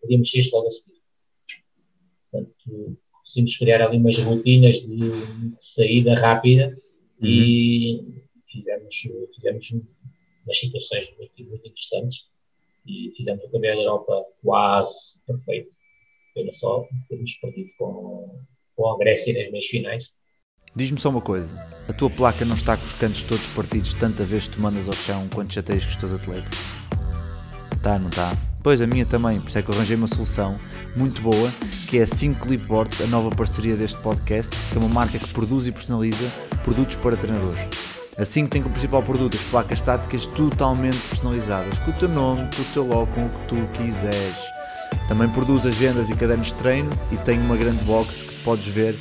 podíamos ser logo a seguir. Portanto, conseguimos criar ali umas rotinas de, de saída rápida uhum. e fizemos, fizemos umas situações muito, muito interessantes e fizemos o Campeonato da Europa quase perfeito. Pena só termos perdido com, com a Grécia nas meias finais. Diz-me só uma coisa: a tua placa não está com os cantos todos partidos tanta vez que tu mandas ao chão quando chateias com os teus atletas? Tá, não tá? Pois a minha também, por isso é que eu arranjei uma solução muito boa, que é a 5 Clipboards, a nova parceria deste podcast, que é uma marca que produz e personaliza produtos para treinadores. A 5 tem como principal produto as placas estáticas totalmente personalizadas, com o teu nome, com o teu logo, com o que tu quiseres. Também produz agendas e cadernos de treino e tem uma grande box que podes ver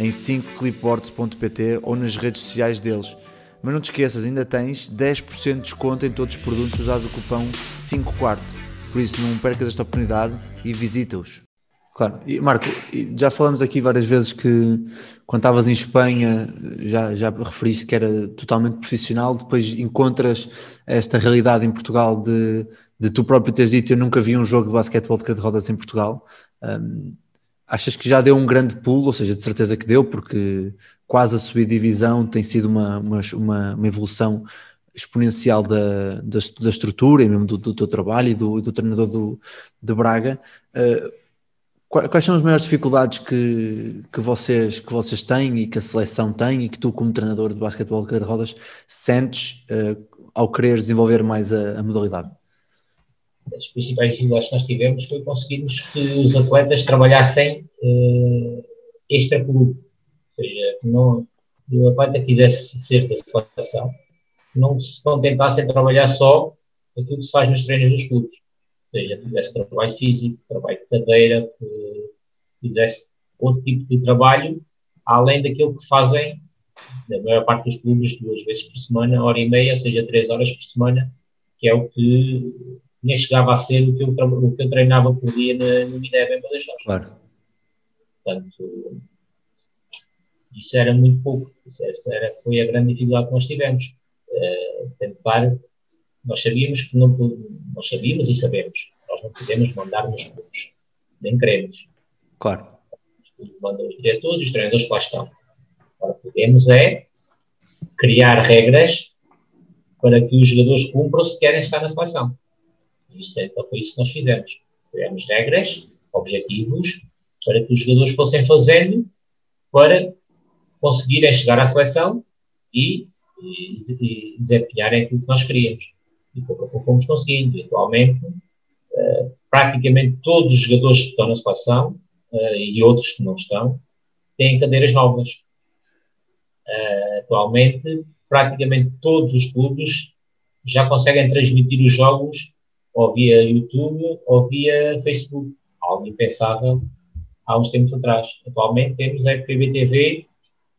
em 5clipboards.pt ou nas redes sociais deles. Mas não te esqueças, ainda tens 10% de desconto em todos os produtos se usares o cupom 5 quarto. Por isso, não percas esta oportunidade e visita-os. Claro, e Marco, já falamos aqui várias vezes que quando estavas em Espanha já, já referiste que era totalmente profissional, depois encontras esta realidade em Portugal de, de tu próprio teres dito eu nunca vi um jogo de basquetebol de rodas em Portugal. Um, achas que já deu um grande pulo, ou seja, de certeza que deu, porque quase a subir divisão tem sido uma, uma, uma evolução exponencial da, da, da estrutura e mesmo do, do teu trabalho e do, do treinador do, de Braga. Uh, quais são as maiores dificuldades que, que, vocês, que vocês têm e que a seleção tem e que tu, como treinador de basquetebol de rodas, sentes uh, ao querer desenvolver mais a, a, modalidade? As principais dificuldades que nós tivemos foi conseguirmos que os atletas trabalhassem uh, extra-clube, ou seja, que não, o atleta quisesse ser da seleção, não se contentasse em trabalhar só aquilo que se faz nos treinos dos clubes. Ou seja, fizesse trabalho físico, trabalho de cadeira, fizesse outro tipo de trabalho, além daquilo que fazem na maior parte dos clubes duas vezes por semana, hora e meia, ou seja, três horas por semana, que é o que nem chegava a ser o que eu, o que eu treinava por dia no Minerva em Badajoz. Claro. Portanto, isso era muito pouco. Isso era, foi a grande dificuldade que nós tivemos uh, tentar. Nós sabíamos que não nós sabíamos e sabemos, nós não podemos mandar nos clubes, nem queremos. Claro. Os clubes mandam os diretores, os treinadores que lá estão. Agora podemos é criar regras para que os jogadores cumpram se querem estar na seleção. Isto é, foi isso que nós fizemos. Criamos regras, objetivos, para que os jogadores fossem fazendo para conseguirem chegar à seleção e e, e desempenharem aquilo que nós queríamos. E pouco a pouco fomos conseguindo. Atualmente, uh, praticamente todos os jogadores que estão na seleção uh, e outros que não estão têm cadeiras novas. Uh, atualmente, praticamente todos os clubes já conseguem transmitir os jogos ou via YouTube ou via Facebook. Algo impensável há uns tempos atrás. Atualmente temos a FPB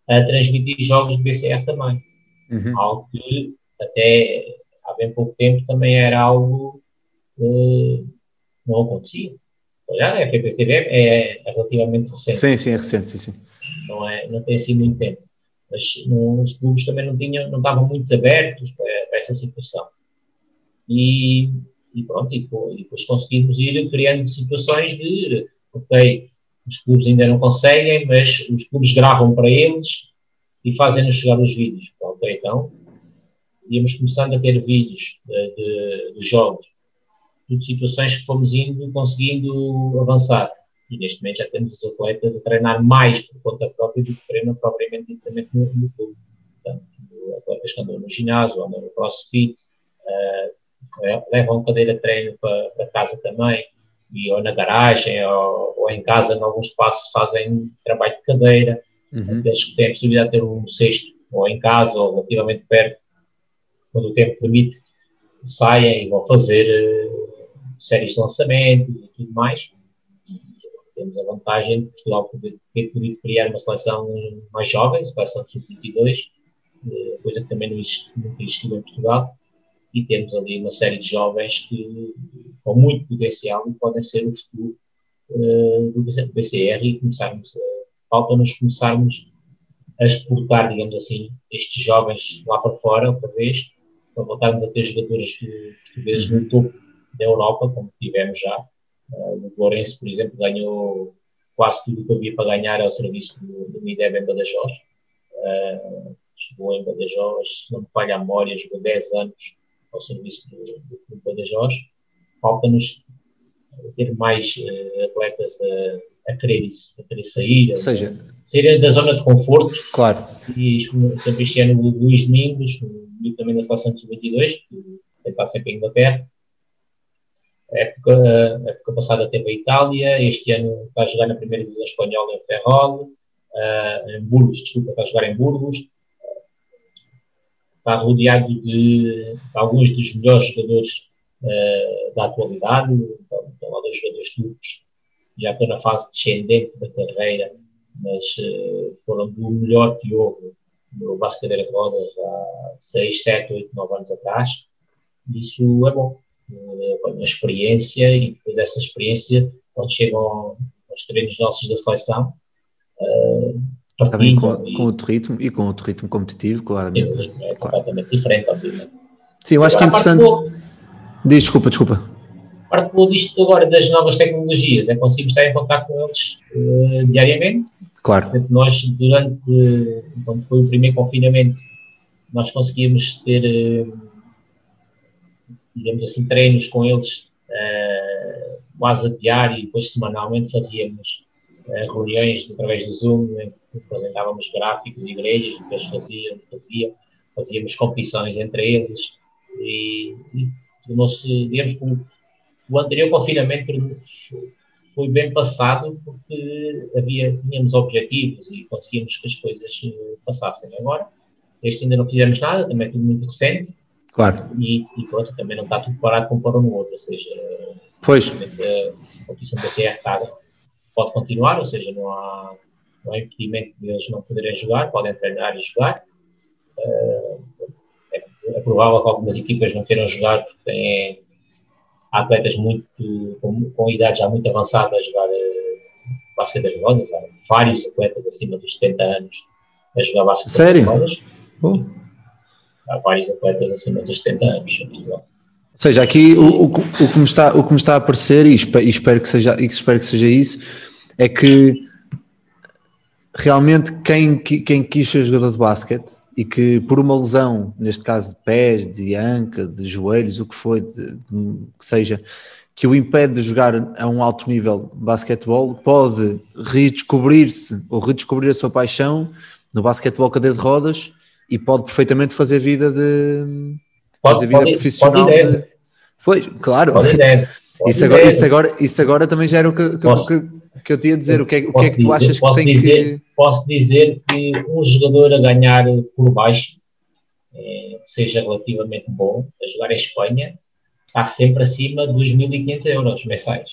a transmitir jogos do BCR também. Uhum. Algo que até há bem pouco tempo também era algo que não acontecia. Já a FPTV é, é relativamente recente. Sim, sim, é recente, sim, sim. Não, é, não tem assim muito tempo. Mas os clubes também não, tinham, não estavam muito abertos para, para essa situação. E, e pronto, e, depois conseguimos ir criando situações de, ok, os clubes ainda não conseguem, mas os clubes gravam para eles e fazem-nos chegar os vídeos. Pronto, então, íamos começando a ter vídeos de, de, de jogos, de situações que fomos indo, conseguindo avançar. E neste momento já temos os atletas a treinar mais por conta própria do que treinam propriamente diretamente no, no clube. Portanto, atletas que andam no ginásio, andam no crossfit, uh, levam cadeira de treino para, para casa também, e ou na garagem, ou, ou em casa, em alguns espaços, fazem trabalho de cadeira. Uhum. Aqueles que têm a possibilidade de ter um cesto, ou em casa, ou relativamente perto, quando o tempo permite, saem e vão fazer uh, séries de lançamento e tudo mais. E temos a vantagem de Portugal poder, ter podido criar uma seleção mais jovem, seleção sub-22, uh, coisa que também não existiu, nunca existiu em Portugal. E temos ali uma série de jovens que, com muito potencial e podem ser o futuro uh, do BCR e começarmos a falta-nos começarmos a exportar, digamos assim, estes jovens lá para fora, outra vez, para voltarmos a ter jogadores portugueses no topo da Europa, como tivemos já. Uh, o Lourenço, por exemplo, ganhou quase tudo o que havia para ganhar ao serviço do, do Mideb em Badajoz. Uh, chegou em Badajoz, não me falha a memória, jogou 10 anos ao serviço do, do Badajoz. Falta-nos ter mais uh, atletas a, a, querer isso, a querer sair, Ou seja, sair da zona de conforto. Claro. E, exemplo, este ano o Luís Domingos, o também da seleção de 22, que está sempre em Inglaterra. A época, a época passada teve a Itália, este ano está a jogar na primeira divisão espanhola em Ferrol, uh, em Burgos, desculpa, está a jogar em Burgos. Está rodeado de, de alguns dos melhores jogadores uh, da atualidade, estão lá dois jogadores turcos, já estão na fase descendente da carreira, mas uh, foram do melhor que houve no Vasco Cadeira de Rodas há 6, 7, 8, 9 anos atrás. Isso é bom. A experiência e depois dessa experiência, quando chegam aos treinos nossos da seleção, uh, também com, com outro ritmo e com outro ritmo competitivo, claramente. É, é completamente claro. diferente, obviamente. Sim, eu acho agora, que é interessante. Diz, desculpa, desculpa. A parte boa disto agora das novas tecnologias é conseguir estar em contato com eles uh, diariamente. Claro. Portanto, nós, durante, quando foi o primeiro confinamento, nós conseguimos ter, uh, digamos assim, treinos com eles uh, quase a diário e depois semanalmente fazíamos reuniões através do Zoom, em apresentávamos gráficos de igrejas, que eles faziam, fazíamos competições entre eles e, e tornou-se, digamos, que o anterior confinamento foi bem passado porque havia, tínhamos objetivos e conseguíamos que as coisas eh, passassem. Agora, este ainda não fizemos nada, também é tudo muito recente. Claro. E, e pronto, também não está tudo parado para um no outro, ou seja, pois. a competição da CR pode continuar, ou seja, não há, não impedimento de eles não poderem jogar, podem treinar e jogar. É, é provável que algumas equipas não queiram jogar porque têm há atletas muito, com, com idades já muito avançadas a jogar uh, basquete de rodas, há vários atletas acima dos 70 anos a jogar basquete Sério? de rodas. Oh. Há vários atletas acima dos 70 anos Ou seja, aqui o, o, o, que me está, o que me está a aparecer, e espero, e espero, que seja, e espero que seja isso, é que realmente quem, quem quis ser jogador de basquete e que por uma lesão, neste caso de pés, de anca, de joelhos, o que foi, de, que seja, que o impede de jogar a um alto nível de basquetebol, pode redescobrir-se ou redescobrir a sua paixão no basquetebol cadeira de rodas e pode perfeitamente fazer vida de pode, fazer vida pode, profissional. Pode de, foi, claro. Pode isso, agora, isso, agora, isso agora também já era o que, que, que eu tinha a dizer, o que é, o que, é que tu dizer, achas que tem dizer, que. Posso dizer que um jogador a ganhar por baixo, é, seja relativamente bom, a jogar em Espanha, está sempre acima dos 1.500 euros mensais.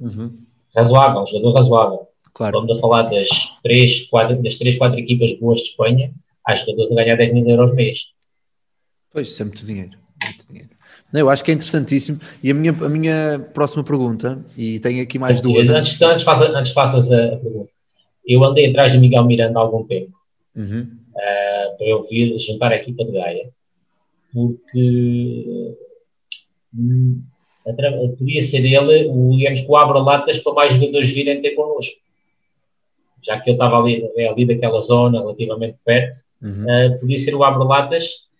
Uhum. Razoável, um jogador razoável. Claro. Vamos a falar das 3, 4, das 3, 4 equipas boas de Espanha, há jogadores a ganhar 10 mil euros mês. Pois, isso é muito dinheiro. Muito dinheiro. Eu acho que é interessantíssimo. E a minha, a minha próxima pergunta, e tenho aqui mais duas. Antes, antes, faças, antes faças a, a, pergunta. Eu andei atrás de Miguel Miranda há algum tempo uhum. uh, para eu vir juntar a equipa de Gaia, porque hum, podia ser ele, o, digamos, o abra-latas para mais jogadores virem ter connosco. Já que eu estava ali, ali daquela zona, relativamente perto, uhum. uh, podia ser o abra-latas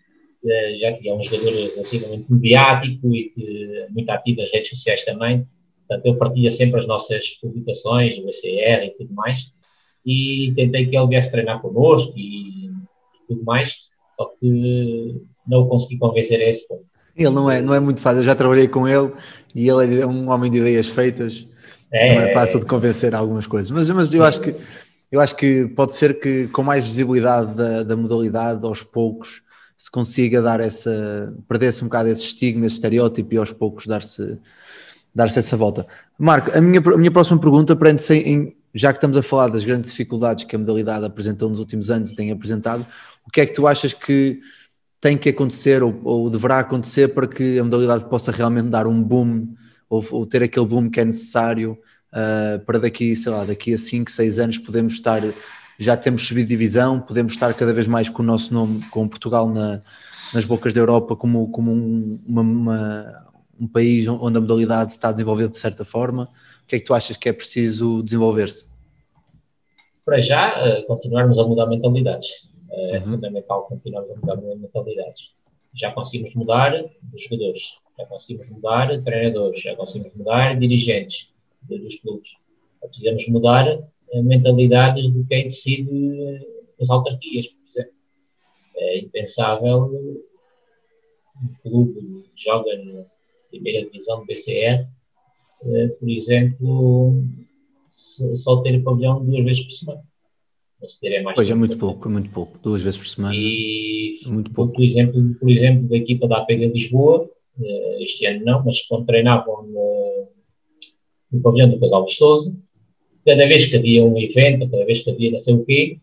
já que é um jogador relativamente mediático e que, muito ativo nas redes sociais também. Portanto, eu partilho sempre as nossas publicações, o ECR e tudo mais. E tentei que ele viesse treinar connosco e, e tudo mais, só que não o consegui convencer a esse ponto. Ele não é, não é muito fácil, eu já trabalhei com ele e ele é um homem de ideias feitas. É, não é fácil de convencer algumas coisas, mas, mas eu acho que eu acho que pode ser que com mais visibilidade da, da modalidade aos poucos se consiga dar essa, perder-se um bocado esse estigma, esse estereótipo e aos poucos dar-se dar-se essa volta. Marco, a minha, a minha próxima pergunta prende-se em, já que estamos a falar das grandes dificuldades que a modalidade apresentou nos últimos anos e tem apresentado, o que é que tu achas que tem que acontecer ou, ou deverá acontecer para que a modalidade possa realmente dar um boom ou, ou ter aquele boom que é necessário uh, para daqui, sei lá, daqui a 5, 6 anos podemos estar já temos subido divisão, podemos estar cada vez mais com o nosso nome, com Portugal na, nas bocas da Europa como, como um, uma, uma, um país onde a modalidade está a desenvolver de certa forma. O que é que tu achas que é preciso desenvolver-se? Para já, uh, continuarmos a mudar mentalidades. É Uhum. fundamental continuarmos a mudar mentalidades. Já conseguimos mudar os jogadores, já conseguimos mudar treinadores, já conseguimos mudar dirigentes dos clubes. Precisamos mudar mentalidades de quem decide as autarquias, por exemplo. É impensável um clube que joga na primeira divisão do BCR, eh, por exemplo, só ter pavilhão duas vezes por semana. É mais Pois é muito pouco, é muito pouco. Duas vezes por semana. E É muito pouco. por exemplo, por exemplo, da equipa da APG Lisboa, este ano não, mas quando treinavam no, no pavilhão do Casal Vistoso, cada vez que havia um evento, cada vez que havia não sei o quê,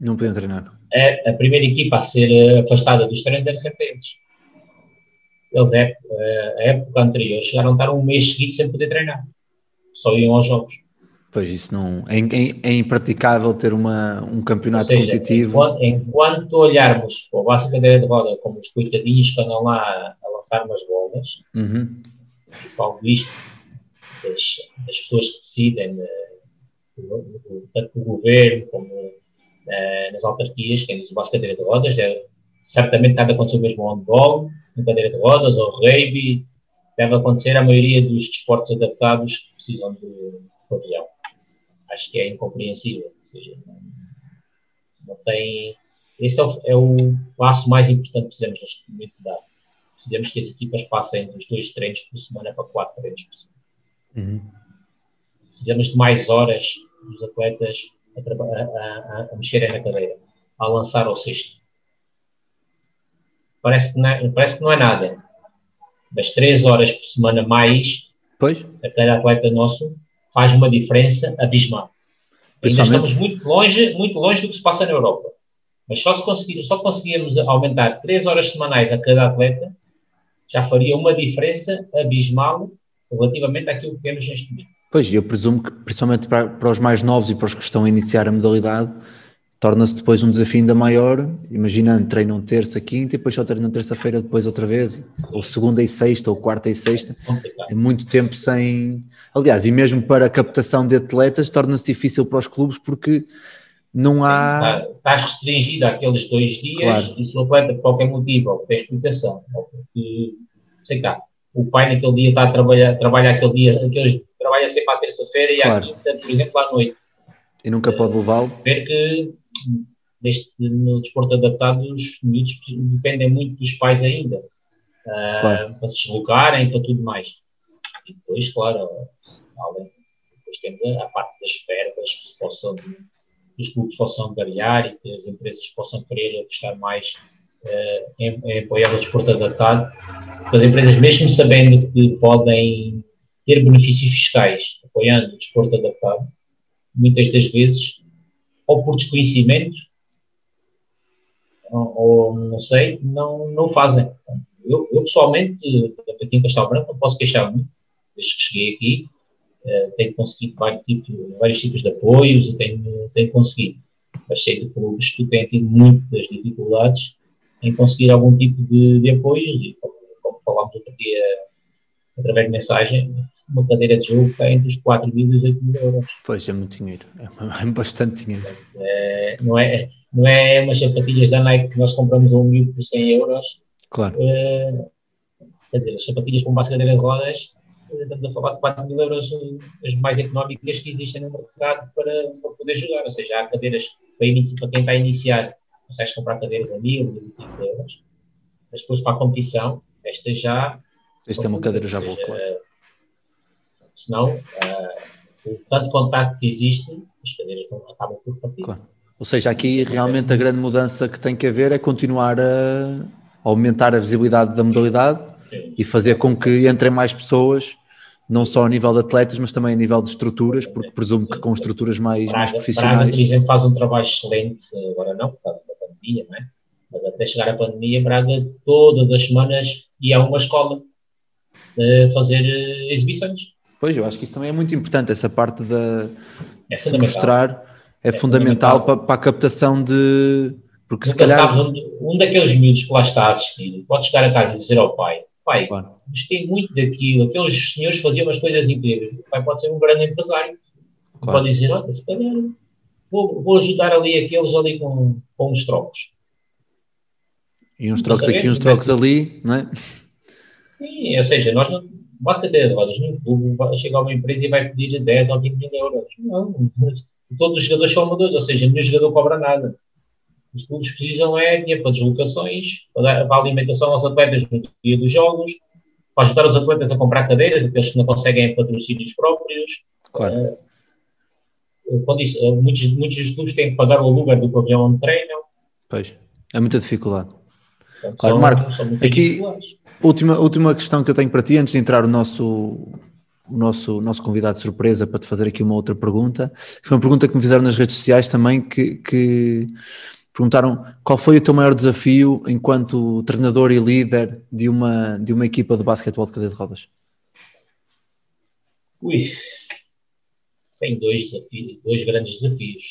Não podiam treinar. a, a primeira equipa a ser eh, afastada dos treinos era sempre eles. Eles, eh, a época anterior, chegaram a estar um mês seguido sem poder treinar. Só iam aos jogos. Pois isso não. É, é- é impraticável ter uma, um campeonato seja, competitivo. Enquanto, enquanto olharmos para o Vasco Cadeira de Roda como os coitadinhos que andam lá a, lançar umas bolas, Uhum. e falo isto das, das pessoas que decidem, eh, tanto do governo como eh, nas autarquias, quem diz o Vasco Cadeira de Rodas, deve, certamente deve acontecer o mesmo ao handball, na cadeira de rodas, ou rugby, deve acontecer a maioria dos desportos adaptados que precisam de pavilhão. Acho que é incompreensível. Seja, não, não tem. Esse é o, é o passo mais importante que precisamos neste momento dar. Precisamos que as equipas passem dos dois treinos por semana para quatro treinos por semana. Uhum. Precisamos de mais horas dos atletas a, a, a- mexerem na cadeira, a lançar ao cesto. Parece que, não é, parece que não é nada. Mas três horas por semana mais Pois, a cada atleta nosso faz uma diferença abismal. Ainda estamos muito longe, muito longe do que se passa na Europa. Mas só se conseguir, só conseguirmos aumentar três horas semanais a cada atleta, já faria uma diferença abismal relativamente àquilo que temos neste momento. Pois, eu presumo que principalmente para, para os mais novos e para os que estão a iniciar a modalidade, torna-se depois um desafio ainda maior. Imaginando, treinam terça, quinta e depois só treinam terça-feira, depois outra vez, ou segunda e sexta, ou quarta e sexta. Complicado. É muito tempo sem. Aliás, e mesmo para a captação de atletas, torna-se difícil para os clubes porque não há. Está- Estás restringido àqueles dois dias Claro. e se o atleta, por qualquer motivo, ou tem explicação, ou porque, sei cá, o pai naquele dia está a trabalhar, trabalha aquele dia, aquele, trabalha sempre à terça-feira e Claro. à quinta, por exemplo, à noite. E nunca pode levá-lo. ver que neste, no desporto adaptado os miúdos dependem muito dos pais ainda ah, Claro. para se deslocarem para tudo mais e depois claro além, depois temos a, a parte das verbas que se possam que os clubes possam angariar e que as empresas possam querer apostar mais ah, em, em apoiar o desporto adaptado as empresas mesmo sabendo que podem ter benefícios fiscais apoiando o desporto adaptado muitas das vezes ou por desconhecimento, ou, ou não sei, não, não fazem. Eu, eu pessoalmente, aqui em Castelo Branco, não posso queixar muito, desde que cheguei aqui, eh, tenho conseguido vários tipos, vários tipos de apoios e tenho, tenho conseguido. Mas sei de clubes que têm tido muitas dificuldades em conseguir algum tipo de, de apoios e, como, como falámos outro dia, através de mensagem, uma cadeira de jogo está entre os 4 mil e os 8 mil euros. Pois é muito dinheiro. É bastante dinheiro. Eh, não, é, não é umas sapatilhas da Nike que nós compramos a um mil por 100 euros. Claro. eh, quer dizer, as sapatilhas com base cadeira de rodas, eh, estamos a falar de 4 mil euros, eh, as mais económicas que existem no mercado para, para poder jogar. Ou seja, há cadeiras para, inici- para quem está a iniciar, consegues comprar cadeiras a mil, mil euros. Mas depois para a competição, esta já. Esta é uma cadeira já boa, claro. Senão, eh, o tanto contacto que existe, as cadeiras não- acabam por partir. Claro. Ou seja, aqui realmente a grande mudança que tem que haver é continuar a aumentar a visibilidade da modalidade Sim. e fazer com que entrem mais pessoas, não só a nível de atletas, mas também a nível de estruturas, porque presumo que com estruturas mais, mais Braga, Braga, profissionais. por exemplo, faz um trabalho excelente, agora não, por causa da pandemia, não é? Mas até chegar à pandemia, Braga todas as semanas ia a uma escola eh, fazer eh, exibições. Pois, eu acho que isso também é muito importante, essa parte da É de se mostrar é, É fundamental, fundamental. Para, para a captação de. Porque se Nunca calhar. sabes onde- um daqueles miúdos que lá está a assistir pode chegar a casa e dizer ao pai: Pai, Claro. gostei muito daquilo, aqueles senhores faziam umas coisas incríveis. O pai pode ser um grande empresário. Claro. Pode dizer: Olha, se calhar vou, vou ajudar ali aqueles ali com, com uns trocos. E uns trocos aqui, uns trocos ali, não é? Sim, ou seja, nós não, basta ter rodas no clube, vai- chega uma empresa e vai pedir 10 ou 20 mil euros. Não, todos os jogadores são amadores, ou seja, nenhum jogador cobra nada. Os clubes precisam é dinheiro para deslocações, para, para a alimentação aos atletas no dia dos jogos, para ajudar os atletas a comprar cadeiras, aqueles que não conseguem patrocínios próprios. Claro. Quando isso, eh, muitos, muitos dos clubes têm que pagar o aluguel do pavilhão onde treinam. Pois. É muita dificuldade. Portanto, Claro, são- Marco, são aqui-. Última, última questão que eu tenho para ti, antes de entrar o nosso, o nosso, nosso convidado de surpresa para te fazer aqui uma outra pergunta. Foi uma pergunta que me fizeram nas redes sociais também, que, que perguntaram qual foi o teu maior desafio enquanto treinador e líder de uma, de uma equipa de basquetebol de cadeia de rodas? Ui, tem dois desafios, dois grandes desafios.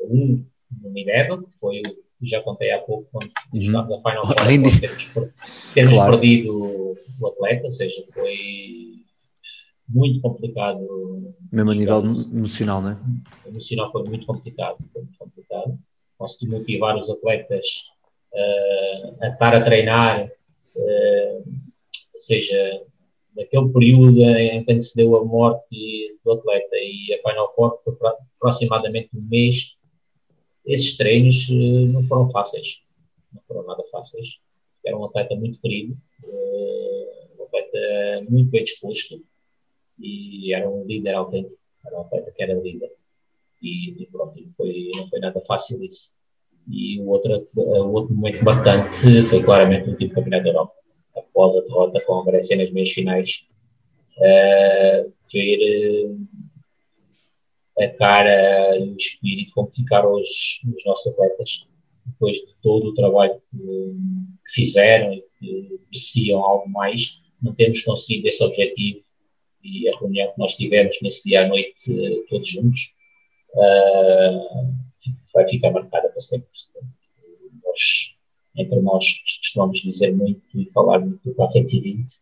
Um no Minerva, que foi o que já contei há pouco, quando Uhum. à Final Four, termos, termos Claro. perdido o atleta, ou seja, foi muito complicado. Mesmo a nível emocional, não é? o emocional foi muito complicado, foi muito complicado. Consegui motivar os atletas eh, a estar a treinar, eh, ou seja, naquele período em que antecedeu a morte do atleta e a Final Four, foi aproximadamente um mês, esses treinos eh, não foram fáceis, não foram nada fáceis. Era um atleta muito querido, eh, um atleta muito bem disposto e era um líder autêntico, era um atleta que era líder e, e pronto, e foi, não foi nada fácil isso. E o outro, o outro momento bastante foi claramente no tipo campeonato da Europa, após a derrota com a Grécia nas meias finais, eh, ver eh, a cara e o espírito como ficaram os, os nossos atletas depois de todo o trabalho que, fizeram e que mereciam algo mais, não temos conseguido esse objetivo e a reunião que nós tivemos nesse dia à noite eh, todos juntos ah, vai ficar marcada para sempre. Nós, entre nós, costumamos dizer muito e falar muito do 420,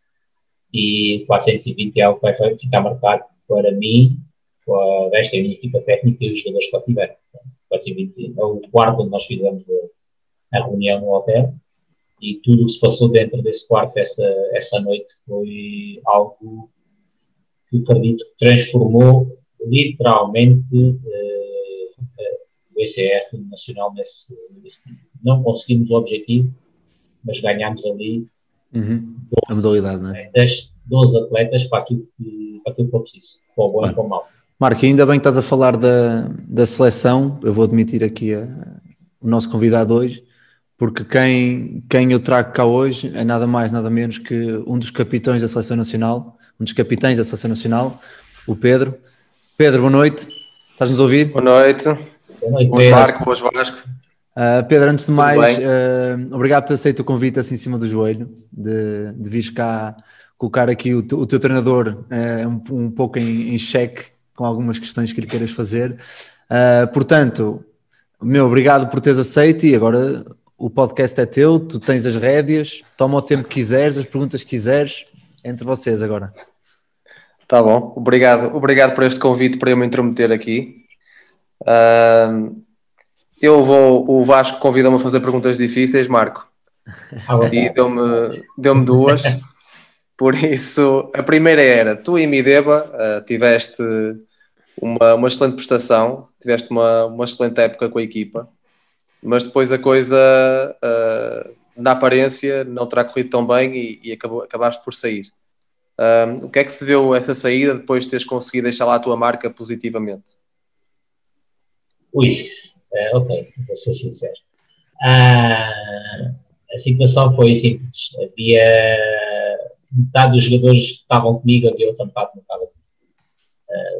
e o 420 é algo que vai ficar marcado para mim, para esta minha equipa técnica e os jogadores que lá tiveram. O 420 é o quarto onde nós fizemos a, a reunião no hotel, e tudo o que se passou dentro desse quarto essa, essa noite foi algo que acredito que transformou literalmente eh, eh, o ECR nacional nesse, nesse não conseguimos o objetivo, mas ganhámos ali Uhum. A modalidade, não é? eh, das 12 atletas para aquilo que, para aquilo que for preciso, para o bom e para o mau. Marco, ainda bem que estás a falar da, da seleção. Eu vou admitir aqui a- o nosso convidado hoje, porque quem, quem eu trago cá hoje é nada mais, nada menos que um dos capitães da seleção nacional, um dos capitães da seleção nacional, o Pedro. Pedro, boa noite. Estás-nos a ouvir? Boa noite. Boa noite, Boas. Marco, boas Vasco. Uh, Pedro, antes de mais, uh, obrigado por ter aceito o convite assim em cima do joelho, de, de vires cá colocar aqui o, teu- o teu treinador uh, um, um pouco em, em xeque com algumas questões que lhe queiras fazer. Uh, portanto, meu, obrigado por teres aceito e agora o podcast é teu, tu tens as rédeas, toma o tempo que quiseres, as perguntas que quiseres, entre vocês agora. Tá bom, obrigado, obrigado por este convite para eu me intrometer aqui. Ahm, eu vou, o Vasco convidou-me a fazer perguntas difíceis, Marco, vontade. e deu-me deu duas. [laughs] Por isso, a primeira era: tu em Mideba ah, tiveste uma, uma excelente prestação, tiveste uma, uma excelente época com a equipa, mas depois a coisa, ah, na aparência, não terá corrido tão bem e, e acabou, acabaste por sair. Um, o que é que se deu essa saída depois de teres conseguido deixar lá a tua marca positivamente? Ui, eh, ok, vou ser sincero. Ah, a situação foi simples. Havia metade dos jogadores que estavam comigo, havia outra metade que não estava comigo.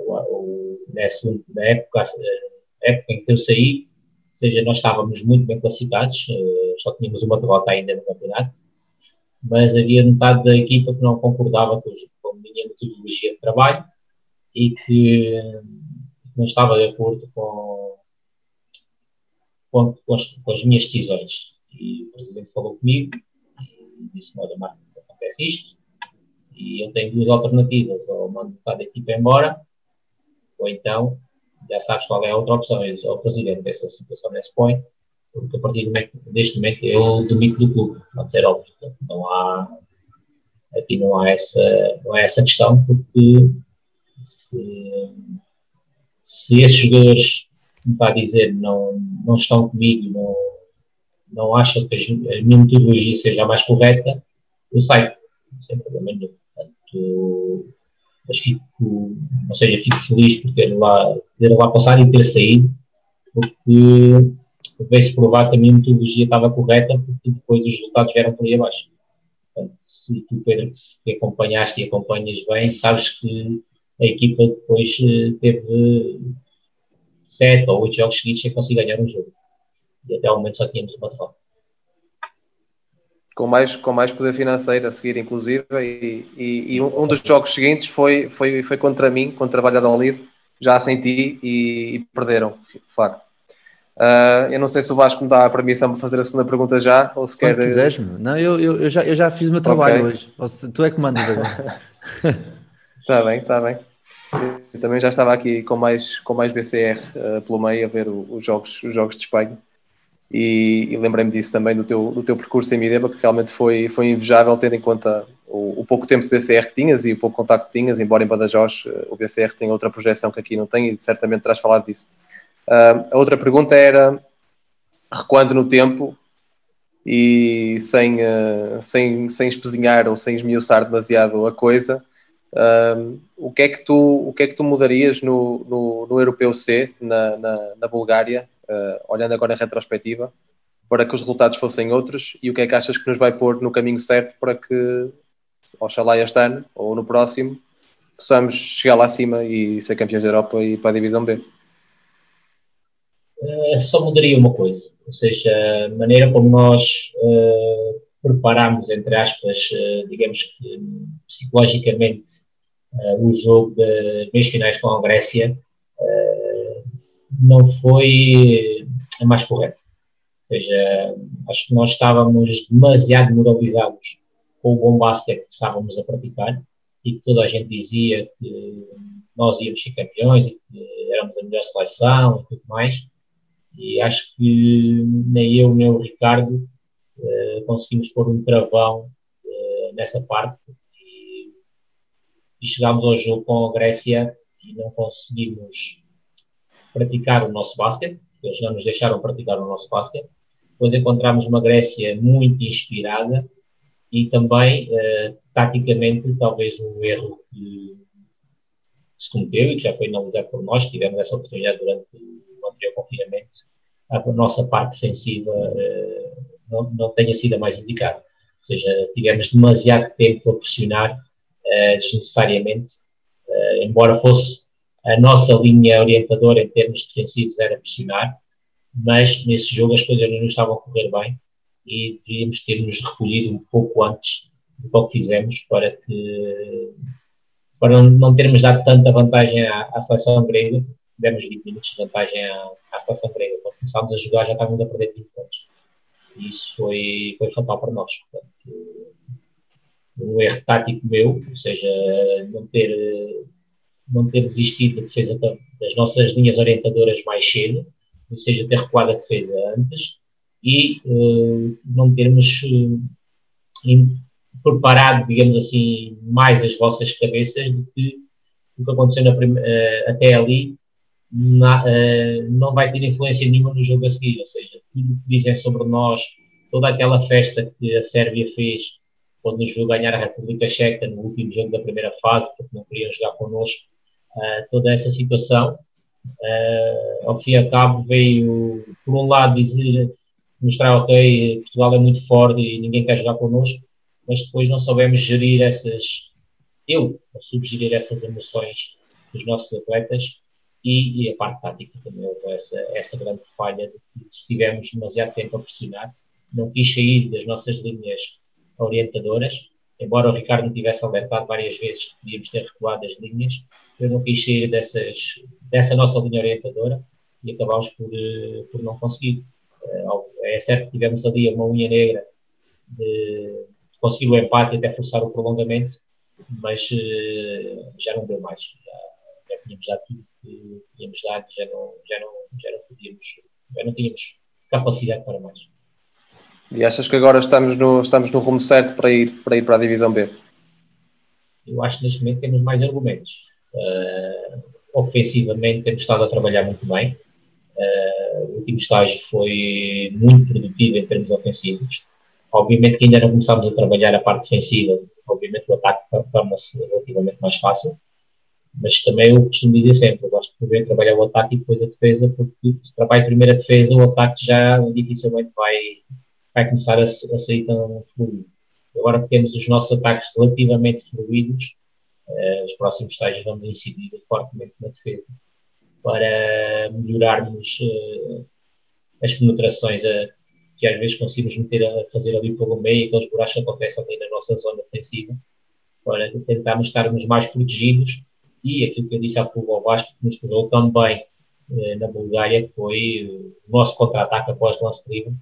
O- nessa, na época, eh, época em que eu saí, ou seja, nós estávamos muito bem classificados, eh, só tínhamos uma derrota ainda no campeonato, mas havia metade da equipa que não concordava com, com a minha metodologia de trabalho e que não estava de acordo com, com, com, as, com as minhas decisões. E o presidente falou comigo e disse: Olha, Marco, acontece isto, e eu tenho duas alternativas: ou mando metade da equipa embora, ou então já sabes qual é a outra opção. Eu sou o presidente dessa situação nesse point, porque a partir deste momento eu demito do clube, pode ser óbvio. Não há, aqui não há essa, não há essa questão, porque se, se esses jogadores, como está a dizer, não, não estão comigo, não, não acham que a, minha metodologia seja a mais correta, eu saio, sem problema nenhum. Mas fico, ou seja, fico feliz por ter lá, ter lá passado e ter saído, porque veio-se provar que a minha metodologia estava correta, porque depois os resultados vieram por aí abaixo. Portanto, se tu, Pedro, que acompanhaste e acompanhas bem, sabes que a equipa depois eh, teve sete ou oito jogos seguidos sem conseguir ganhar um jogo. E até ao momento só tínhamos uma derrota com mais, com mais poder financeiro a seguir, inclusive, e, e, e um, dos jogos seguintes foi, foi, foi contra mim, contra a Valladolid, já senti e, e perderam, de facto. Uh, eu não sei se o Vasco me dá a permissão para fazer a segunda pergunta já, ou se Quando quer... quiseres, meu. Não, eu, eu, eu, já, eu já fiz o meu trabalho okay. hoje. Tu é que mandas agora. Está [laughs] bem, está bem. Eu também já estava aqui com mais, com mais BCR uh, pelo meio a ver o, os, jogos, os jogos de Espanha e, e lembrei-me disso também do teu, do teu percurso em Mideba, que realmente foi, foi invejável, tendo em conta o, o, pouco tempo de BCR que tinhas e o pouco contacto que tinhas, embora em Badajoz eh, o BCR tenha outra projeção que aqui não tem e certamente terás falado disso. Uh, a outra pergunta era, recuando no tempo e sem, uh, sem, sem espezinhar ou sem esmiuçar demasiado a coisa, uh, o, que é que tu, o que é que tu mudarias no, no, no Europeu C, na, na, na Bulgária, uh, olhando agora em retrospectiva, para que os resultados fossem outros e o que é que achas que nos vai pôr no caminho certo para que, oxalá este ano ou no próximo, possamos chegar lá acima e ser campeões da Europa e para a Divisão B? Uh, só mudaria uma coisa, ou seja, a maneira como nós uh, preparamos, entre aspas, uh, digamos que psicologicamente, o jogo das meias finais com a Grécia, não foi a mais correta. Ou seja, acho que nós estávamos demasiado moralizados com o bom basquete que estávamos a praticar e que toda a gente dizia que nós íamos ser campeões e que éramos a melhor seleção e tudo mais. E acho que nem eu nem o Ricardo uh, conseguimos pôr um travão uh, nessa parte e, e chegámos ao jogo com a Grécia e não conseguimos praticar o nosso basquete, eles não nos deixaram praticar o nosso basquete. Depois encontramos uma Grécia muito inspirada e também, uh, taticamente, talvez um erro que se cometeu e que já foi analisado por nós, tivemos essa oportunidade durante o anterior confinamento, a nossa parte defensiva uh, não, não tenha sido a mais indicada. Ou seja, tivemos demasiado tempo a pressionar uh, desnecessariamente, embora fosse a nossa linha orientadora em termos defensivos era pressionar, mas nesse jogo as coisas não estavam a correr bem e devíamos ter nos recolhido um pouco antes do que fizemos para que para não termos dado tanta vantagem à, à seleção grega, demos 20 minutos de vantagem à, à seleção grega. Quando começámos a jogar já estávamos a perder 20 pontos. E isso foi, foi fatal para nós. Portanto, um erro tático meu, ou seja, não ter não ter desistido da defesa das nossas linhas orientadoras mais cedo, ou seja, ter recuado a defesa antes e uh, não termos uh, preparado, digamos assim, mais as vossas cabeças do que o que aconteceu uh, até ali na, não vai ter influência nenhuma no jogo a seguir, ou seja, tudo o que dizem sobre nós, toda aquela festa que a Sérvia fez quando nos viu ganhar a República Checa no último jogo da primeira fase, porque não queriam jogar connosco, uh, toda essa situação. Uh, ao fim e ao cabo, veio, por um lado, dizer, mostrar, ok, Portugal é muito forte e ninguém quer jogar connosco, mas depois não soubemos gerir essas, eu, subgerir essas emoções dos nossos atletas e, e, a parte tática também houve essa, essa grande falha de que estivemos demasiado tempo a pressionar, não quis sair das nossas linhas orientadoras, embora o Ricardo me tivesse alertado várias vezes que podíamos ter recuado as linhas, eu não quis sair dessas, dessa nossa linha orientadora e acabámos por, eh, por não conseguir. Eh, é certo que tivemos ali uma unha negra de conseguir o empate e até forçar o prolongamento, mas eh, já não deu mais. Já, já tínhamos já tudo que tínhamos dado, já não, já não, já não podíamos, já não tínhamos capacidade para mais. E achas que agora estamos no, estamos no rumo certo para ir, para ir para a divisão B? Eu acho que neste momento temos mais argumentos. Uh, ofensivamente temos estado a trabalhar muito bem. Uh, o último estágio foi muito produtivo em termos ofensivos. Obviamente que ainda não começámos a trabalhar a parte defensiva, obviamente o ataque torna-se relativamente mais fácil, mas também eu costumo dizer sempre, eu gosto de poder trabalhar o ataque e depois a defesa, porque se trabalha primeiro a defesa, o ataque já dificilmente vai, vai começar a, a sair tão fluido. Agora temos os nossos ataques relativamente fluidos, os próximos estágios vamos incidir fortemente na defesa para melhorarmos uh, as penetrações a, que às vezes conseguimos meter a fazer ali pelo meio, aqueles buracos que acontecem ali na nossa zona defensiva, para tentarmos estarmos mais protegidos. E aquilo que eu disse há pouco ao Vasco, que nos correu também eh, na Bulgária, foi o nosso contra-ataque após lance livre,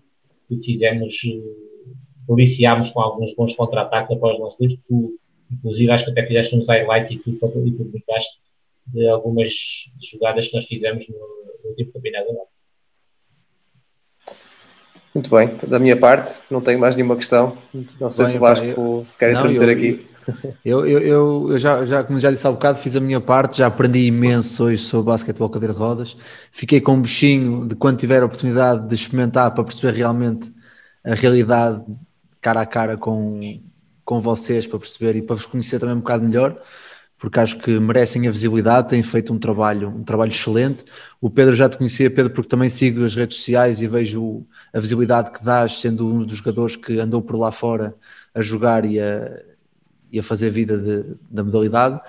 que fizemos, eh, policiámos com alguns bons contra-ataques após lance livre, tu, inclusive acho que até fizeste uns highlights e tu, e publicaste de algumas jogadas que nós fizemos no, no último campeonato muito bem, da minha parte, não tenho mais nenhuma questão. Não sei bem, se o Vasco eu, se quer introduzir aqui. Eu, eu, eu, eu, já, já, como já disse há bocado, fiz a minha parte, já aprendi imenso hoje sobre basquetebol cadeira de rodas. Fiquei com um bichinho de quando tiver a oportunidade de experimentar para perceber realmente a realidade cara a cara com, com vocês, para perceber e para vos conhecer também um bocado melhor porque acho que merecem a visibilidade, têm feito um trabalho, um trabalho excelente. O Pedro já te conhecia, Pedro, porque também sigo as redes sociais e vejo a visibilidade que dás, sendo um dos jogadores que andou por lá fora a jogar e a, e a fazer vida de, da modalidade.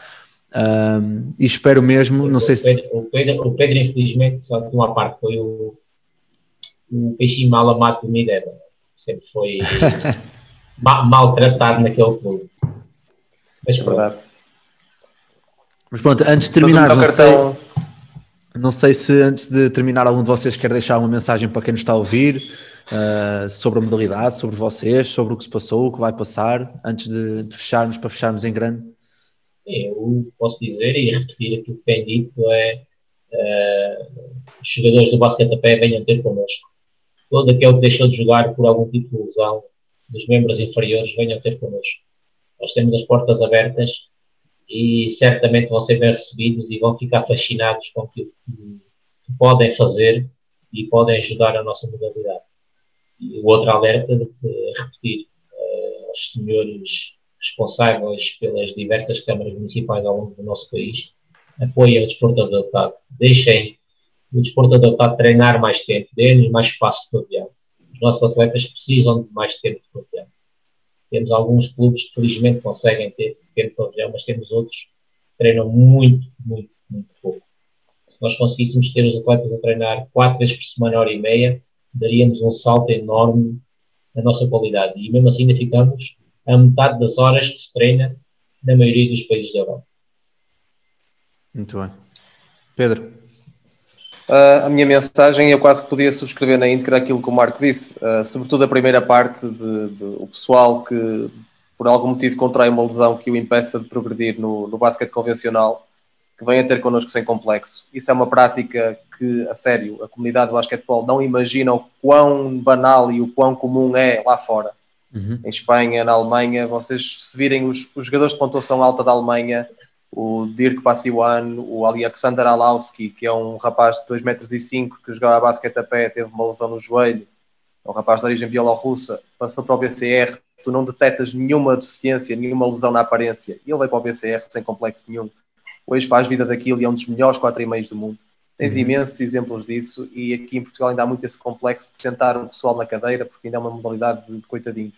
Um, e espero mesmo, não sei se. O Pedro, o Pedro infelizmente, só de uma parte, foi o, o peixinho mal amado do Mideba. Sempre foi [laughs] maltratado naquele clube. Mas é verdade. Mas pronto, antes de terminar, não sei, não sei se antes de terminar algum de vocês quer deixar uma mensagem para quem nos está a ouvir uh, sobre a modalidade, sobre vocês, sobre o que se passou, o que vai passar, antes de, de fecharmos, para fecharmos em grande. Eu posso dizer e repetir aquilo que tem dito é uh, os jogadores do basquete a pé venham ter connosco. Todo aquele que deixou de jogar por algum tipo de lesão dos membros inferiores venham ter connosco. Nós temos as portas abertas e certamente vão ser bem recebidos e vão ficar fascinados com o que, que, podem fazer e podem ajudar a nossa modalidade. E o outro alerta de, repetir uh, aos senhores responsáveis pelas diversas câmaras municipais ao longo do nosso país, apoiem o desporto adaptado, deixem o desporto adaptado treinar mais tempo, deem-nos mais espaço de pavilhão. Os nossos atletas precisam de mais tempo de pavilhão. Temos alguns clubes que felizmente conseguem ter pequeno pavilhão, mas temos outros que treinam muito, muito, muito pouco. Se nós conseguíssemos ter os atletas a treinar quatro vezes por semana, hora e meia, daríamos um salto enorme na nossa qualidade. E mesmo assim ainda ficamos a metade das horas que se treina na maioria dos países da Europa. Muito bem. Pedro. Uh, a minha mensagem, eu quase que podia subscrever na íntegra aquilo que o Marco disse, uh, sobretudo a primeira parte de, de, o pessoal que por algum motivo contrai uma lesão que o impeça de progredir no, no basquete convencional, que venha ter connosco sem complexo. Isso é uma prática que, a sério, a comunidade do basquetebol não imagina o quão banal e o quão comum é lá fora. Uhum. Em Espanha, na Alemanha, vocês se virem os, os jogadores de pontuação alta da Alemanha, o Dirk Passiwan, o Alexander Alowski, que é um rapaz de 2,5 metros que jogava basquete a pé, teve uma lesão no joelho, é um rapaz de origem bielorrussa, passou para o BCR, tu não detectas nenhuma deficiência, nenhuma lesão na aparência, e ele vai para o BCR sem complexo nenhum. Hoje faz vida daquilo e é um dos melhores 4 e meios do mundo. Tens uhum. imensos exemplos disso e aqui em Portugal ainda há muito esse complexo de sentar o pessoal na cadeira, porque ainda é uma modalidade de, de coitadinhos.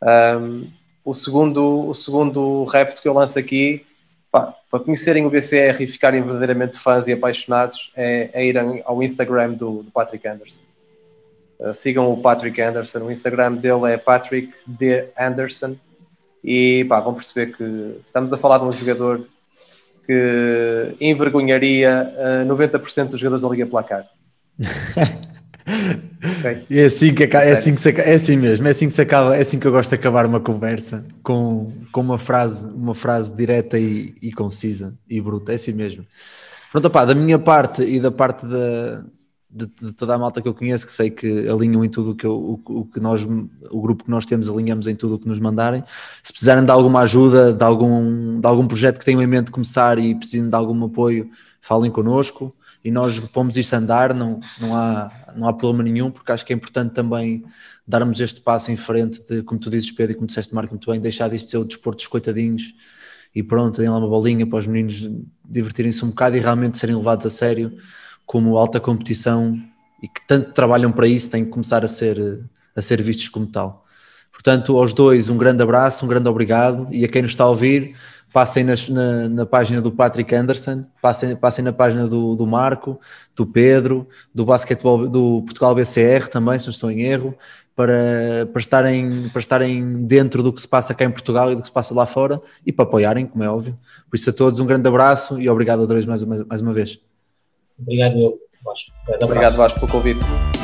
Um, o segundo, o segundo repto que eu lanço aqui pá, para conhecerem o BCR e ficarem verdadeiramente fãs e apaixonados, é, é irem ao Instagram do, do Patrick Anderson. Uh, sigam o Patrick Anderson, o Instagram dele é Patrick D. Anderson e pá, vão perceber que estamos a falar de um jogador que envergonharia uh, 90% dos jogadores da Liga Placar. [laughs] Okay. É assim que é assim que se, é assim mesmo, é assim que se acaba, é assim que eu gosto de acabar uma conversa com, com uma frase, uma frase direta e, e concisa e bruta, é assim mesmo. Pronto, opá, da minha parte e da parte da, de, de toda a malta que eu conheço, que sei que alinham em tudo o que, eu, o, o que nós, o grupo que nós temos, alinhamos em tudo o que nos mandarem. Se precisarem de alguma ajuda, de algum, de algum projeto que tenham em mente de começar e precisem de algum apoio, falem connosco e nós pomos isto a andar, não, não, há, não há problema nenhum, porque acho que é importante também darmos este passo em frente de, como tu dizes, Pedro, e como disseste, Marco, muito bem, deixar disto ser o desporto dos coitadinhos e pronto, deem lá uma bolinha para os meninos divertirem-se um bocado e realmente serem levados a sério como alta competição e que tanto trabalham para isso têm que começar a ser, a ser vistos como tal. Portanto, aos dois, um grande abraço, um grande obrigado e a quem nos está a ouvir, passem nas, na, na, página do Patrick Anderson, passem, passem na página do, do Marco, do Pedro, do basquetebol do Portugal BCR também, se não estou em erro, para, para, estarem, para estarem dentro do que se passa cá em Portugal e do que se passa lá fora e para apoiarem, como é óbvio. Por isso a todos um grande abraço e obrigado a dois mais, mais, mais uma vez. Obrigado, eu, Vasco. Obrigado, Vasco, pelo convite.